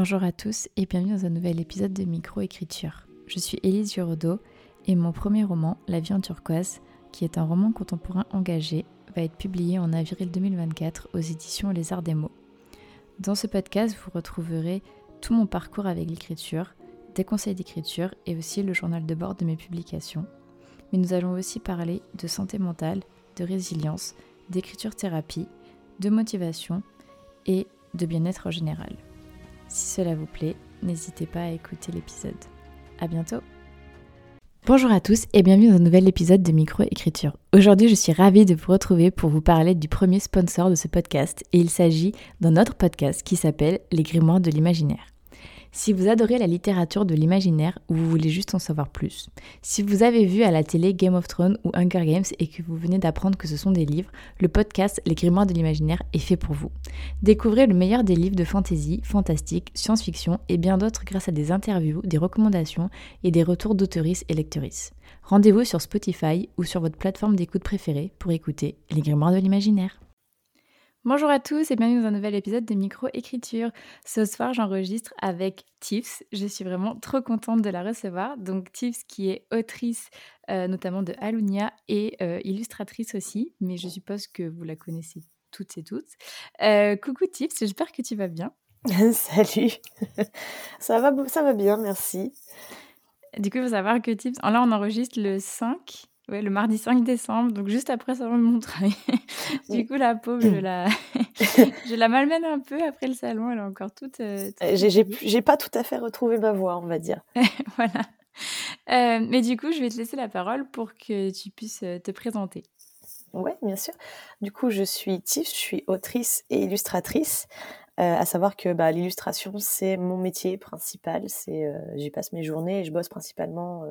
Bonjour à tous et bienvenue dans un nouvel épisode de Microécriture. Je suis Élise Giraudot et mon premier roman, La vie en turquoise, qui est un roman contemporain engagé, va être publié en avril 2024 aux éditions Les Arts des Mots. Dans ce podcast, vous retrouverez tout mon parcours avec l'écriture, des conseils d'écriture et aussi le journal de bord de mes publications. Mais nous allons aussi parler de santé mentale, de résilience, d'écriture thérapie, de motivation et de bien-être en général. Si cela vous plaît, n'hésitez pas à écouter l'épisode. À bientôt Bonjour à tous et bienvenue dans un nouvel épisode de Microécriture. Aujourd'hui, je suis ravie de vous retrouver pour vous parler du premier sponsor de ce podcast et il s'agit d'un autre podcast qui s'appelle Les Grimoires de l'imaginaire. Si vous adorez la littérature de l'imaginaire ou vous voulez juste en savoir plus, si vous avez vu à la télé Game of Thrones ou Hunger Games et que vous venez d'apprendre que ce sont des livres, le podcast Les Grimoires de l'imaginaire est fait pour vous. Découvrez le meilleur des livres de fantasy, fantastique, science-fiction et bien d'autres grâce à des interviews, des recommandations et des retours d'auteuristes et lectrices. Rendez-vous sur Spotify ou sur votre plateforme d'écoute préférée pour écouter Les Grimoires de l'imaginaire. Bonjour à tous et bienvenue dans un nouvel épisode de Micro-écriture. Ce soir, j'enregistre avec Tiffs. Je suis vraiment trop contente de la recevoir. Donc, Tiffs qui est autrice euh, notamment de Alunia et euh, illustratrice aussi, mais je suppose que vous la connaissez toutes et toutes. Euh, coucou Tiffs, j'espère que tu vas bien. Salut, ça va, ça va bien, merci. Du coup, il faut savoir que Tiffs, là on enregistre le 5 Ouais, le mardi 5 décembre, donc juste après ça de mon travail. du coup, la pauvre, je la, je la malmène un peu après le salon, elle est encore toute. Euh, euh, j'ai pas tout à fait retrouvé ma voix, on va dire. voilà. Euh, mais du coup, je vais te laisser la parole pour que tu puisses te présenter. Oui, bien sûr. Du coup, je suis Tiff, je suis autrice et illustratrice. à savoir que bah, l'illustration, c'est mon métier principal. C'est, j'y passe mes journées et je bosse principalement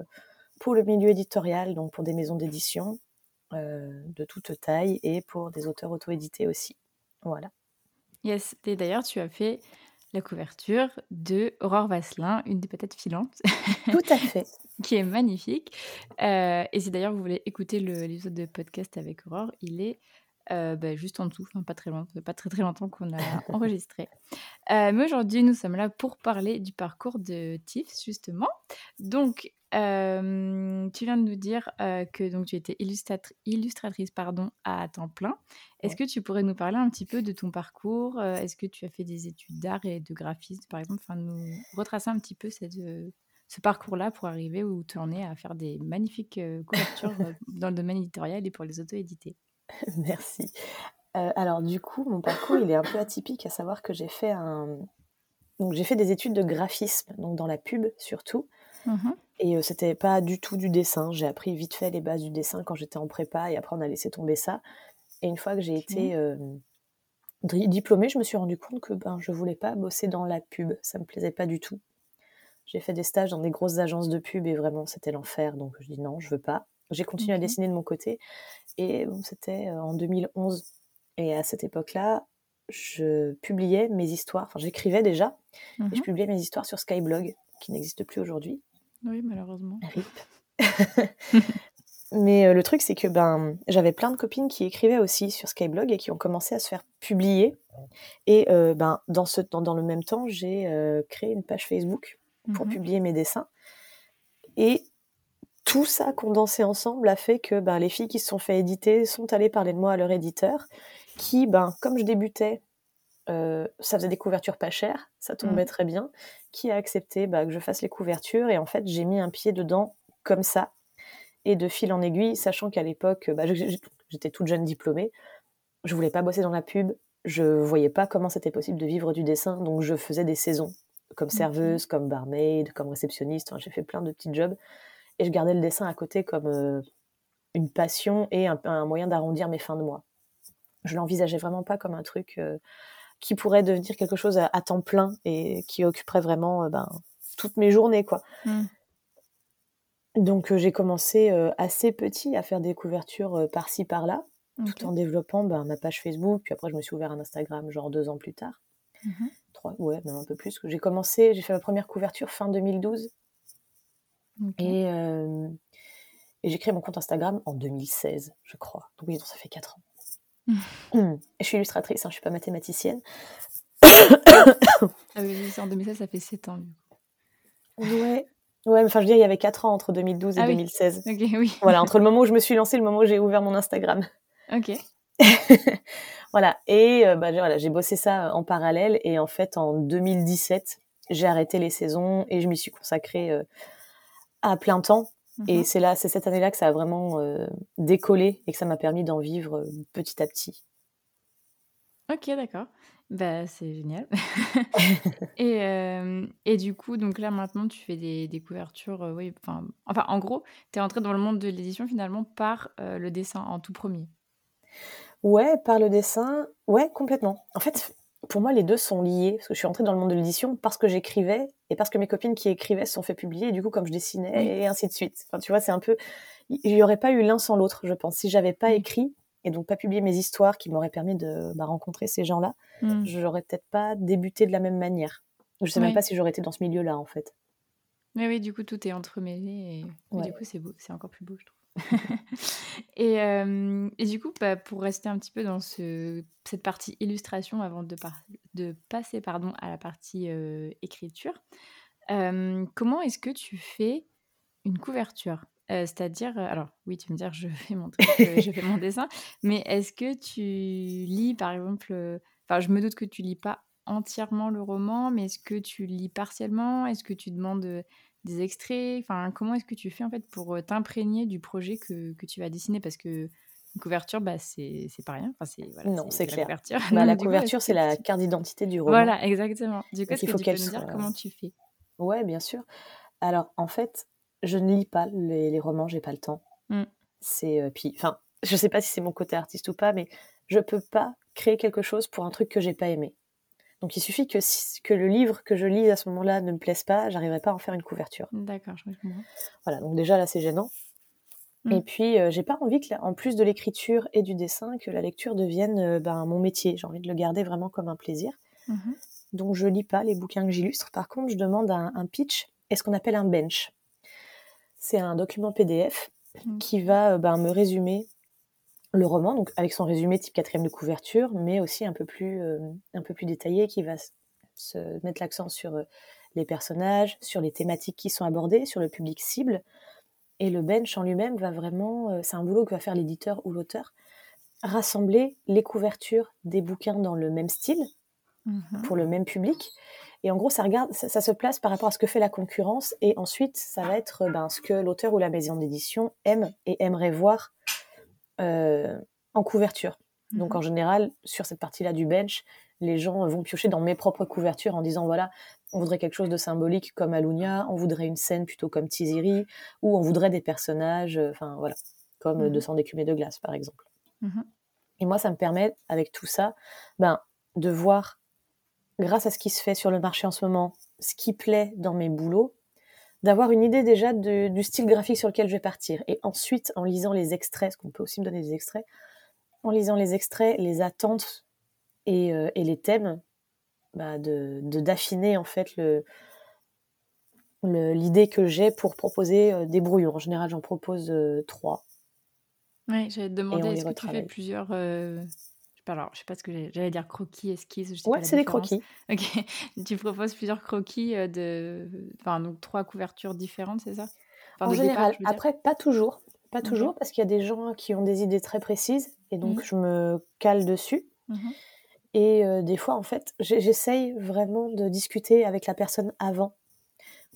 pour le milieu éditorial, donc pour des maisons d'édition euh, de toute taille et pour des auteurs auto-édités aussi. Voilà. Yes, et d'ailleurs, tu as fait la couverture de Aurore Vasselin, une des patates filantes. Tout à fait. qui est magnifique. Euh, et si d'ailleurs vous voulez écouter l'épisode de podcast avec Aurore, il est euh, bah, juste en dessous, pas très loin, pas très très longtemps qu'on a enregistré. mais aujourd'hui, nous sommes là pour parler du parcours de Tiff, justement. Donc, tu viens de nous dire que donc, tu étais illustratrice pardon, à temps plein. Est-ce que tu pourrais nous parler un petit peu de ton parcours Est-ce que tu as fait des études d'art et de graphisme, par exemple? Enfin, Nous retracer un petit peu cette, ce parcours-là pour arriver où tu en es à faire des magnifiques couvertures dans le domaine éditorial et pour les auto-édités. Merci. alors du coup, mon parcours, il est un peu atypique, à savoir que j'ai fait un... Donc j'ai fait des études de graphisme, donc dans la pub surtout. Mmh et c'était pas du tout du dessin. J'ai appris vite fait les bases du dessin quand j'étais en prépa et après on a laissé tomber ça. Et une fois que j'ai été diplômée, je me suis rendu compte que ben, je voulais pas bosser dans la pub. Ça me plaisait pas du tout. J'ai fait des stages dans des grosses agences de pub et vraiment c'était l'enfer. Donc je dis non, je veux pas. J'ai continué à dessiner de mon côté. Et bon, c'était en 2011. Et à cette époque-là, je publiais mes histoires. Enfin, j'écrivais déjà. Et je mmh publiais mes histoires sur Skyblog, qui n'existe plus aujourd'hui. Oui, malheureusement. Mais le truc, c'est que ben, j'avais plein de copines qui écrivaient aussi sur Skyblog et qui ont commencé à se faire publier. Et ben, dans, ce, dans, dans le même temps, j'ai créé une page Facebook pour mmh publier mes dessins. Et tout ça condensé ensemble a fait que ben, les filles qui se sont fait éditer sont allées parler de moi à leur éditeur, qui, ben, comme je débutais euh, ça faisait des couvertures pas chères, ça tombait mmh. très bien, qui a accepté bah, que je fasse les couvertures. Et en fait, j'ai mis un pied dedans comme ça. Et de fil en aiguille, sachant qu'à l'époque, bah, j'étais toute jeune diplômée, je voulais pas bosser dans la pub, je voyais pas comment c'était possible de vivre du dessin, donc je faisais des saisons, comme serveuse, comme barmaid, comme réceptionniste, j'ai fait plein de petits jobs. Et je gardais le dessin à côté comme euh, une passion et un, moyen d'arrondir mes fins de mois. Je l'envisageais vraiment pas comme un truc... Euh, qui pourrait devenir quelque chose à, temps plein et qui occuperait vraiment euh, ben, toutes mes journées, quoi. Mmh. Donc j'ai commencé assez petit à faire des couvertures par-ci par-là, tout en développant ben, ma page Facebook. Puis après je me suis ouvert un Instagram genre deux ans plus tard, mmh trois, ouais même un peu plus. J'ai commencé, j'ai fait ma première couverture fin 2012 et, et j'ai créé mon compte Instagram en 2016, je crois. Donc oui, donc ça fait quatre ans. Je suis illustratrice, hein, je ne suis pas mathématicienne. Ah oui, en 2016, ça fait 7 ans. Ouais. Ouais, enfin, je veux dire, il y avait 4 ans entre 2012 et 2016. Ok, oui. Voilà, entre le moment où je me suis lancée et le moment où j'ai ouvert mon Instagram. Ok. voilà. Et euh, bah, voilà, j'ai bossé ça en parallèle. Et en fait, en 2017, j'ai arrêté les saisons et je m'y suis consacrée euh, à plein temps. Et mhm. c'est là, c'est cette année-là que ça a vraiment euh, décollé et que ça m'a permis d'en vivre petit à petit. Ok, d'accord. Bah, c'est génial. et, et du coup, donc là maintenant, tu fais des, des couvertures. oui, enfin, enfin, en gros, tu es entrée dans le monde de l'édition finalement par le dessin en tout premier. Ouais, par le dessin, ouais, complètement. En fait, pour moi, les deux sont liés, parce que je suis entrée dans le monde de l'édition parce que j'écrivais et parce que mes copines qui écrivaient se sont fait publier, et du coup, comme je dessinais, et ainsi de suite. Enfin, tu vois, c'est un peu. Il n'y aurait pas eu l'un sans l'autre, je pense. Si j'avais pas écrit et donc pas publié mes histoires qui m'auraient permis de bah, rencontrer ces gens-là, mmh. je n'aurais peut-être pas débuté de la même manière. Je sais même pas si j'aurais été dans ce milieu-là, en fait. Mais oui, du coup, tout est entremêlé et du coup, c'est beau, c'est encore plus beau, je trouve. et, et, du coup, bah, pour rester un petit peu dans ce, cette partie illustration avant de, passer pardon, à la partie écriture, comment est-ce que tu fais une couverture? C'est-à-dire, alors oui, tu me dire, je fais mon je fais mon dessin, mais est-ce que tu lis, par exemple, enfin, je me doute que tu lis pas entièrement le roman, mais est-ce que tu lis partiellement? Est-ce que tu demandes des extraits? Enfin, comment est-ce que tu fais en fait pour t'imprégner du projet que, que, tu vas dessiner? Parce que une couverture, bah, c'est pas rien. Enfin, c'est voilà, non, c'est clair. La couverture, bah, la couverture c'est la carte d'identité du roman. Voilà, exactement. Du coup, est-ce que tu peux nous dire comment tu fais? Ouais, bien sûr. Alors, en fait, je ne lis pas les, les romans, j'ai pas le temps. Mmh. C'est euh, puis, enfin, je sais pas si c'est mon côté artiste ou pas, mais je peux pas créer quelque chose pour un truc que j'ai pas aimé. Donc il suffit que, que le livre que je lis à ce moment-là ne me plaise pas, j'arriverai pas à en faire une couverture. D'accord, je comprends. Voilà, donc déjà là c'est gênant. Mm. Et puis euh, j'ai pas envie que, en plus de l'écriture et du dessin, que la lecture devienne euh, ben, mon métier. J'ai envie de le garder vraiment comme un plaisir. Mm-hmm. Donc je lis pas les bouquins que j'illustre. Par contre, je demande un, un pitch et ce qu'on appelle un bench. C'est un document PDF mm. qui va euh, ben, me résumer le roman, donc avec son résumé type quatrième de couverture, mais aussi un peu plus, euh, un peu plus détaillé, qui va se mettre l'accent sur euh, les personnages, sur les thématiques qui sont abordées, sur le public cible. Et le bench en lui-même va vraiment, euh, c'est un boulot que va faire l'éditeur ou l'auteur, rassembler les couvertures des bouquins dans le même style, mm-hmm. pour le même public. Et en gros, ça, regarde, ça, se place par rapport à ce que fait la concurrence. Et ensuite, ça va être ben, ce que l'auteur ou la maison d'édition aime et aimerait voir en couverture. Donc en mhm. général, sur cette partie-là du bench, les gens vont piocher dans mes propres couvertures en disant voilà, on voudrait quelque chose de symbolique comme Alunia, on voudrait une scène plutôt comme Tiziri, ou on voudrait des personnages, euh, enfin voilà, comme mmh. 200 d'écumées de glace par exemple. Mhm. Et moi, ça me permet, avec tout ça, ben, de voir, grâce à ce qui se fait sur le marché en ce moment, ce qui plaît dans mes boulots, d'avoir une idée déjà du style graphique sur lequel je vais partir. Et ensuite, en lisant les extraits, parce qu'on peut aussi me donner des extraits, en lisant les extraits, les attentes et, euh, les thèmes, bah de d'affiner en fait le l'idée que j'ai pour proposer euh, des brouillons. En général, j'en propose euh, trois. Oui, j'allais te demander, est-ce que tu fais plusieurs alors, je sais pas ce que j'allais dire croquis, esquisses. Je sais ouais, c'est des croquis. Ok. tu proposes plusieurs croquis euh, de, enfin donc trois couvertures différentes, c'est ça? En général. Après, pas toujours, pas toujours, parce qu'il y a des gens qui ont des idées très précises et donc mmh. je me cale dessus. Mmh et euh, des fois, en fait, j'essaye vraiment de discuter avec la personne avant,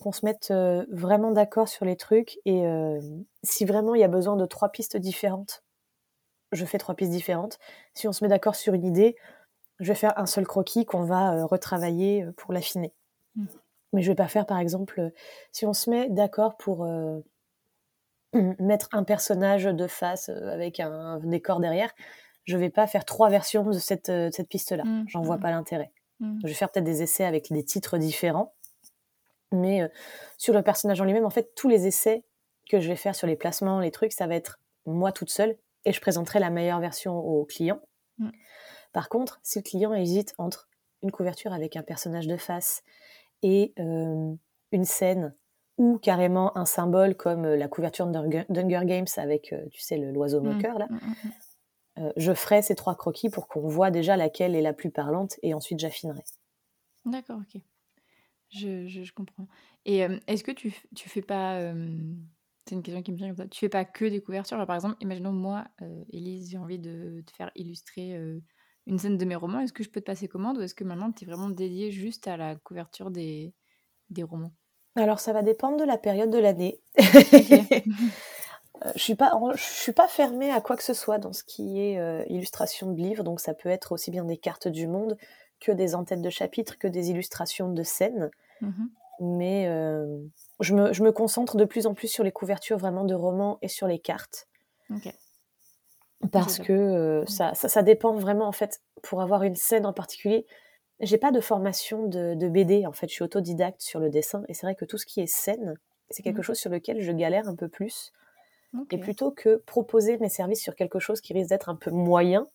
qu'on se mette euh, vraiment d'accord sur les trucs et si vraiment il y a besoin de trois pistes différentes je fais trois pistes différentes. Si on se met d'accord sur une idée, je vais faire un seul croquis qu'on va euh, retravailler euh, pour l'affiner. Mmh. Mais je vais pas faire, par exemple, euh, si on se met d'accord pour mettre un personnage de face avec un décor derrière, je vais pas faire trois versions de cette, cette piste-là. Mmh. J'en vois mmh. pas l'intérêt. Je vais faire peut-être des essais avec des titres différents. Mais sur le personnage en lui-même, en fait, tous les essais que je vais faire sur les placements, les trucs, ça va être moi toute seule et je présenterai la meilleure version au client. Mm. Par contre, si le client hésite entre une couverture avec un personnage de face et euh, une scène ou carrément un symbole comme euh, la couverture d'Hunger Games avec, euh, tu sais, l'oiseau mm. moqueur, là, mm, je ferai ces trois croquis pour qu'on voit déjà laquelle est la plus parlante et ensuite j'affinerai. D'accord, ok. Je, je, comprends. Et est-ce que tu, tu fais pas. C'est une question qui me vient comme ça. Tu fais pas que des couvertures. par exemple, imaginons moi, Elise, j'ai envie de te faire illustrer une scène de mes romans. Est-ce que je peux te passer commande ou est-ce que maintenant tu es vraiment dédiée juste à la couverture des, des romans? Alors, ça va dépendre de la période de l'année. Euh, je suis pas, je suis pas fermée à quoi que ce soit dans ce qui est euh, illustration de livres, donc ça peut être aussi bien des cartes du monde que des entêtes de chapitres, que des illustrations de scènes. Mhm. Mais euh, je, me, je, me, concentre de plus en plus sur les couvertures vraiment de romans et sur les cartes. Parce que ça, ça, ça, dépend vraiment, en fait, pour avoir une scène en particulier. J'ai pas de formation de, de, BD, en fait, je suis autodidacte sur le dessin, et c'est vrai que tout ce qui est scène, c'est quelque mhm. chose sur lequel je galère un peu plus. Et plutôt que proposer mes services sur quelque chose qui risque d'être un peu moyen,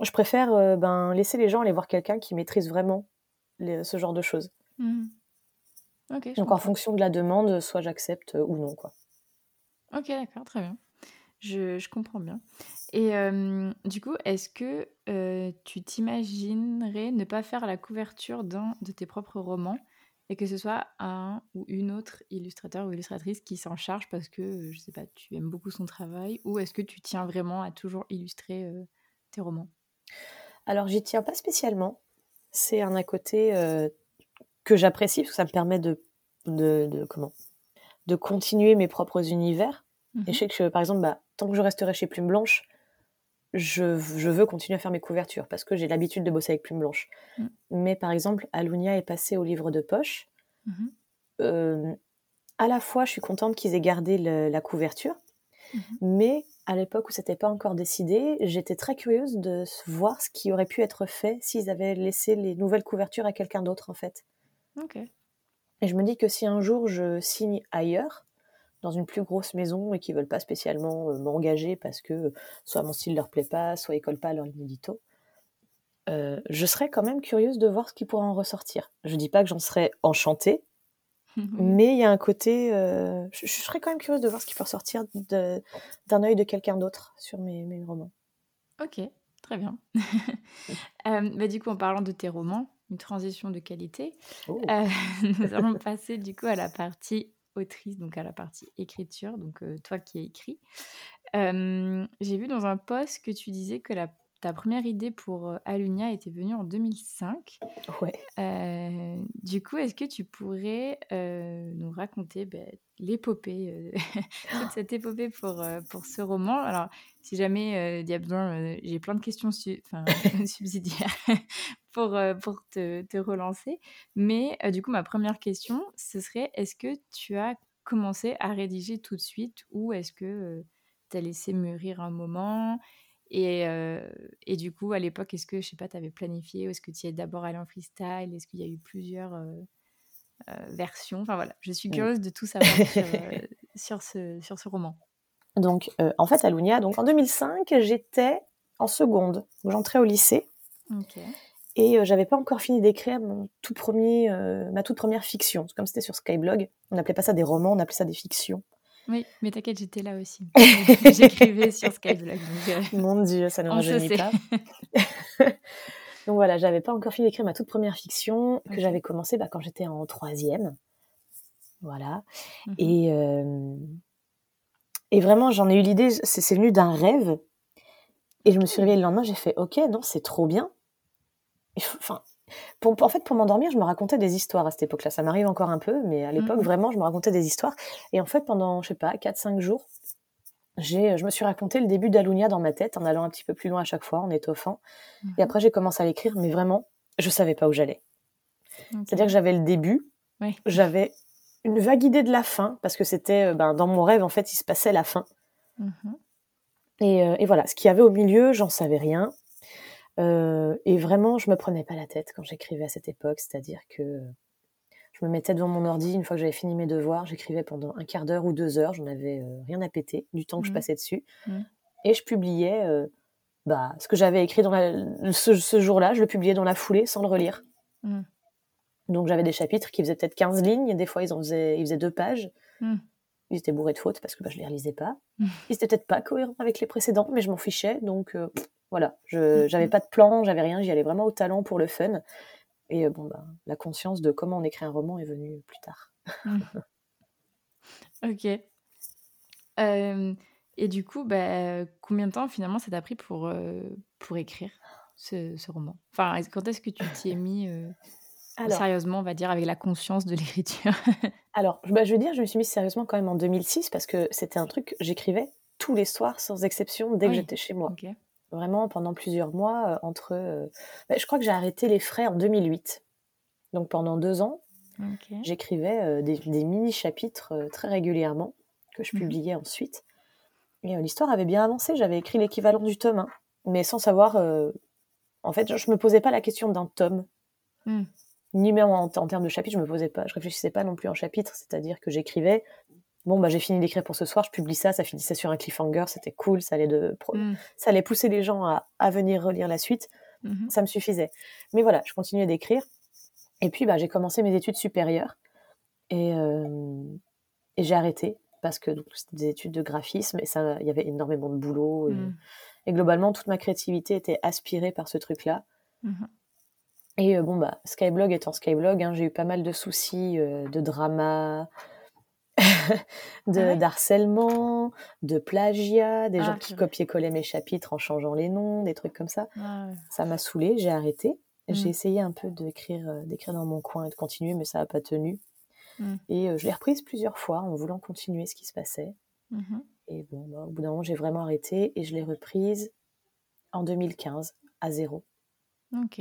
je préfère euh, ben, laisser les gens aller voir quelqu'un qui maîtrise vraiment ce genre de choses. Mmh. Donc en fonction de la demande, soit j'accepte euh, ou non. Quoi. Ok, d'accord, très bien. Je, je comprends bien. Et du coup, est-ce que euh, tu t'imaginerais ne pas faire la couverture d'un de tes propres romans et que ce soit un ou une autre illustrateur ou illustratrice qui s'en charge parce que, je sais pas, tu aimes beaucoup son travail ou est-ce que tu tiens vraiment à toujours illustrer euh, tes romans? Alors, j'y tiens pas spécialement. C'est un à côté euh, que j'apprécie parce que ça me permet de, de, comment de continuer mes propres univers. Et je mmh sais que, par exemple, bah, tant que je resterai chez Plume Blanche, je, je, veux continuer à faire mes couvertures parce que j'ai l'habitude de bosser avec plume blanche. Mm. Mais par exemple, Alunia est passé au livre de poche. Mm-hmm. Euh, à la fois, je suis contente qu'ils aient gardé la couverture, mm-hmm. mais à l'époque où c'était pas encore décidé, j'étais très curieuse de voir ce qui aurait pu être fait s'ils avaient laissé les nouvelles couvertures à quelqu'un d'autre en fait. Et je me dis que si un jour je signe ailleurs, dans une plus grosse maison et qui veulent pas spécialement euh, m'engager parce que euh, soit mon style leur plaît pas, soit ils collent pas à leur inédito. Euh, je serais quand même curieuse de voir ce qui pourrait en ressortir. Je dis pas que j'en serais enchantée, mais il y a un côté. je, serais quand même curieuse de voir ce qui peut ressortir d'un œil de quelqu'un d'autre sur mes, mes, romans. Ok, très bien. bah, du coup, en parlant de tes romans, une transition de qualité, oh. nous allons passer du coup à la partie autrice, donc à la partie écriture, donc toi qui as écrit. J'ai vu dans un post que tu disais que la ta première idée pour Alunia était venue en 2005. Ouais. du coup, est-ce que tu pourrais nous raconter ben, l'épopée, toute cette épopée pour, pour ce roman? Alors, si jamais il y a besoin, j'ai plein de questions subsidiaires pour, pour te, te, relancer. Mais du coup, ma première question, ce serait est-ce que tu as commencé à rédiger tout de suite ou est-ce que tu as laissé mûrir un moment? Et, et, du coup, à l'époque, est-ce que, je sais pas, tu avais planifié ou est-ce que tu es d'abord allé en freestyle? Est-ce qu'il y a eu plusieurs versions? Enfin voilà, je suis curieuse de tout savoir sur, ce, sur ce roman. Donc, en fait, à Lunia, donc en 2005, j'étais en seconde. J'entrais au lycée. Et j'avais pas encore fini d'écrire mon tout premier, ma toute première fiction. Comme c'était sur Skyblog, on n'appelait pas ça des romans, on appelait ça des fictions. Oui, mais t'inquiète, j'étais là aussi. J'écrivais sur Skyblog. Euh, Mon Dieu, ça ne rajeunit pas. donc voilà, j'avais pas encore fini d'écrire ma toute première fiction que j'avais commencé bah, quand j'étais en troisième. Voilà. Mhm. Et, euh, et vraiment, j'en ai eu l'idée, c'est venu d'un rêve. Et je me suis réveillée le lendemain, j'ai fait, ok, non, c'est trop bien. Enfin, en fait, pour m'endormir, je me racontais des histoires à cette époque-là. Ça m'arrive encore un peu, mais à l'époque, mmh. vraiment, je me racontais des histoires. Et en fait, pendant, je sais pas, 4-5 jours, j'ai, je me suis raconté le début d'Alunia dans ma tête en allant un petit peu plus loin à chaque fois, en étoffant. Et mmh. après, j'ai commencé à l'écrire, mais vraiment, je savais pas où j'allais. C'est-à-dire que j'avais le début, j'avais une vague idée de la fin, parce que c'était, euh, ben, dans mon rêve, en fait, il se passait la fin. Mmh et, euh, et, voilà, ce qu'il y avait au milieu, j'en savais rien. Euh, et vraiment, je me prenais pas la tête quand j'écrivais à cette époque, c'est-à-dire que je me mettais devant mon ordi une fois que j'avais fini mes devoirs, j'écrivais pendant un quart d'heure ou deux heures, j'en avais euh, rien à péter du temps que je mmh. passais dessus, mmh. et je publiais euh, bah, ce que j'avais écrit dans ce, jour-là, je le publiais dans la foulée sans le relire. Mmh. Donc j'avais des chapitres qui faisaient peut-être 15 lignes, et des fois ils, en faisaient, ils faisaient deux pages. Ils étaient bourrés de fautes parce que bah, je les relisais pas. Ils étaient peut-être pas cohérents avec les précédents, mais je m'en fichais, donc voilà, je j'avais pas de plan, j'avais rien, j'y allais vraiment au talent pour le fun. Et bon, bah, la conscience de comment on écrit un roman est venue plus tard. Mmh. ok. et du coup, bah, combien de temps finalement ça t'a pris pour, pour écrire ce, ce, roman? Enfin, quand est-ce que tu t'y es mis sérieusement, on va dire, avec la conscience de l'écriture? Alors, bah, je veux dire, je me suis mise sérieusement quand même en 2006 parce que c'était un truc, j'écrivais tous les soirs sans exception dès que j'étais chez moi. Vraiment pendant plusieurs mois, entre. Bah, je crois que j'ai arrêté les frais en 2008. Donc pendant deux ans, j'écrivais des, mini-chapitres très régulièrement que je mmh publiais ensuite. Et l'histoire avait bien avancé. J'avais écrit l'équivalent du tome 1, mais sans savoir. en fait, je me posais pas la question d'un tome. Mmh ni même en, termes de chapitres, je me posais pas, je réfléchissais pas non plus en chapitres, c'est-à-dire que j'écrivais, bon bah j'ai fini d'écrire pour ce soir, je publie ça, ça finissait sur un cliffhanger, c'était cool, ça allait de, mm. ça allait pousser les gens à, venir relire la suite, mm-hmm. ça me suffisait. Mais voilà, je continuais d'écrire, et puis bah j'ai commencé mes études supérieures et, euh, et j'ai arrêté parce que c'était des études de graphisme et ça, il y avait énormément de boulot et, mm. globalement toute ma créativité était aspirée par ce truc-là. Mm-hmm. Et bon, bah, Skyblog étant Skyblog, hein, j'ai eu pas mal de soucis de drama, de d'harcèlement, de plagiat, des gens ah, qui copiaient-collaient mes chapitres en changeant les noms, des trucs comme ça. Ah, ça m'a saoulé, j'ai arrêté. J'ai mmh. essayé un peu d'écrire d'écrire dans mon coin et de continuer, mais ça n'a pas tenu. Mmh. Et je l'ai reprise plusieurs fois en voulant continuer ce qui se passait. Mmh et bon, bah, au bout d'un moment, j'ai vraiment arrêté et je l'ai reprise en 2015 à zéro. Ok.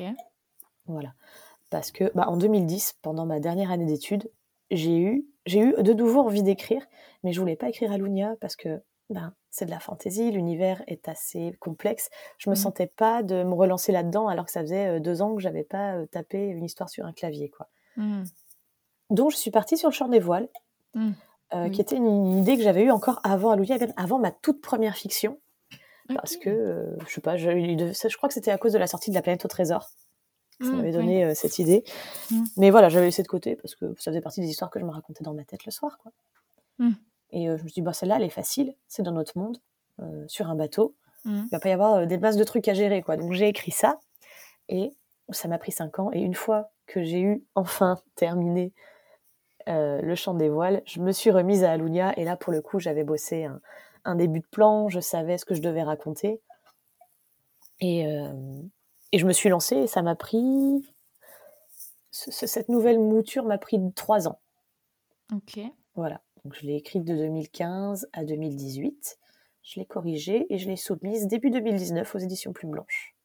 Voilà. Parce que bah, en 2010, pendant ma dernière année d'études, j'ai eu, j'ai eu de nouveau envie d'écrire, mais je voulais pas écrire à Lunia parce que ben, c'est de la fantaisie, l'univers est assez complexe. Je me mmh. sentais pas de me relancer là-dedans alors que ça faisait euh, deux ans que j'avais pas euh, tapé une histoire sur un clavier. quoi. Mmh. Donc je suis partie sur le champ des voiles, mmh. euh, qui était une, idée que j'avais eue encore avant Alouia, avant ma toute première fiction. Parce que, je sais pas, je, je crois que c'était à cause de la sortie de La planète au trésor. Ça mmh, m'avait donné euh, cette idée. Mmh. Mais voilà, j'avais laissé de côté parce que ça faisait partie des histoires que je me racontais dans ma tête le soir. Quoi. Mmh. Et euh, je me suis dit, bah, celle-là, elle est facile, c'est dans notre monde, euh, sur un bateau. Il va pas y avoir des masses de trucs à gérer. Quoi. Donc j'ai écrit ça et ça m'a pris cinq ans. Et une fois que j'ai eu enfin terminé le chant des voiles, je me suis remise à Alunia. Et là, pour le coup, j'avais bossé un, un, début de plan, je savais ce que je devais raconter. Et, et je me suis lancée et ça m'a pris. cette nouvelle mouture m'a pris trois ans. Ok. Voilà. Donc je l'ai écrite de 2015 à 2018. Je l'ai corrigée et je l'ai soumise début 2019 aux éditions Plume Blanche.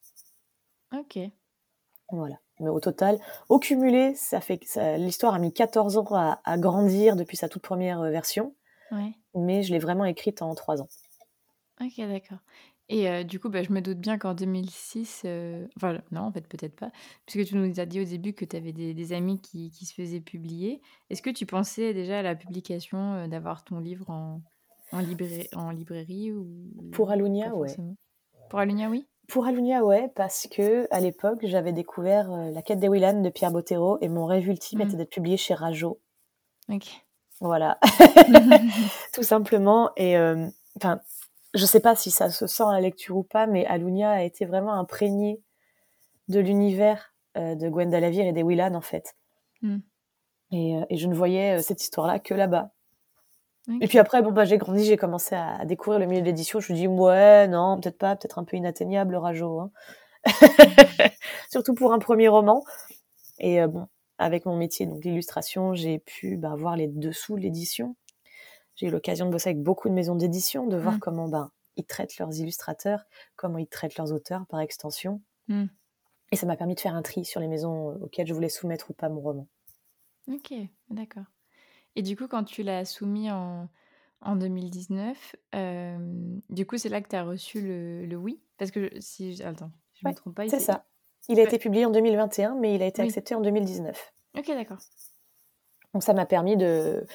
Ok. Voilà. Mais au total, au cumulé, ça fait l'histoire a mis 14 ans à, grandir depuis sa toute première euh, version. Ouais. Mais je l'ai vraiment écrite en trois ans. Ok, d'accord. Et du coup, bah, je me doute bien qu'en 2006, enfin non, en fait, peut-être pas, puisque tu nous as dit au début que tu avais des amis qui qui se faisaient publier. Est-ce que tu pensais déjà à la publication, d'avoir ton livre en en en librairie ou Pour Alunia, ouais. Pour Alunia, oui? Pour Alunia, ouais, parce que à l'époque, j'avais découvert, La quête des Willan de Pierre Bottero et mon rêve ultime était mmh. d'être publié chez Rajo. OK. Voilà. Tout simplement et enfin je sais pas si ça se sent à la lecture ou pas, mais Alunia a été vraiment imprégnée de l'univers euh, de Gwenda Lavire et des Willan en fait. Hmm. Euh, et, je ne voyais euh, cette histoire-là que là-bas. Et puis après, bon bah j'ai grandi, j'ai commencé à, découvrir le milieu de l'édition. Je me dis ouais, non, peut-être pas, peut-être un peu inatteignable, Rajo. Hein. Surtout pour un premier roman. Et bon, avec mon métier, donc l'illustration, j'ai pu bah, voir les dessous de l'édition j'ai eu l'occasion de bosser avec beaucoup de maisons d'édition, de voir mmh. comment ben, ils traitent leurs illustrateurs, comment ils traitent leurs auteurs par extension. Mmh. Et ça m'a permis de faire un tri sur les maisons euh, auxquelles je voulais soumettre ou pas mon roman. Ok, d'accord. Et du coup, quand tu l'as soumis en, en 2019, euh, du coup, c'est là que tu as reçu le, le, oui? Parce que si. Attends, je me trompe pas. C'est ça. Il a été publié en 2021, mais il a été accepté en 2019. Ok, d'accord. Donc ça m'a permis de,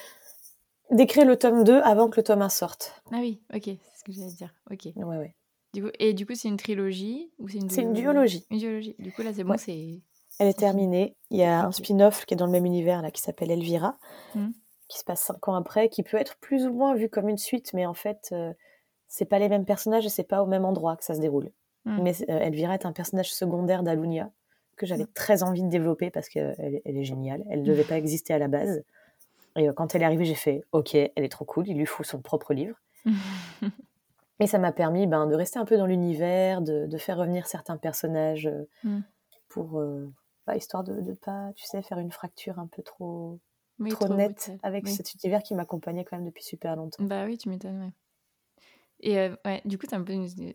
d'écrire le tome 2 avant que le tome 1 sorte. Ah oui, ok, c'est ce que j'allais dire. Ok. Ouais, ouais. Du coup, et du coup, c'est une trilogie ou c'est une, c'est une duologie Une duologie. Du coup, là, c'est bon, c'est. Elle est terminée. Il y a un spin-off qui est dans le même univers, là, qui s'appelle Elvira, hmm. qui se passe cinq ans après, qui peut être plus ou moins vu comme une suite, mais en fait, euh, c'est pas les mêmes personnages et c'est pas au même endroit que ça se déroule. Hmm. Mais euh, Elvira est un personnage secondaire d'Alunia, que j'avais très envie de développer parce qu'elle elle est géniale. Elle ne devait pas exister à la base. Et quand elle est arrivée, j'ai fait OK, elle est trop cool, il lui faut son propre livre. Et ça m'a permis ben, de rester un peu dans l'univers, de, faire revenir certains personnages mmh. pour, bah, histoire de ne pas, tu sais, faire une fracture un peu trop, trop, nette avec cet univers qui m'accompagnait quand même depuis super longtemps. Bah oui, tu m'étonnes, ouais. Et ouais, du coup, ça me,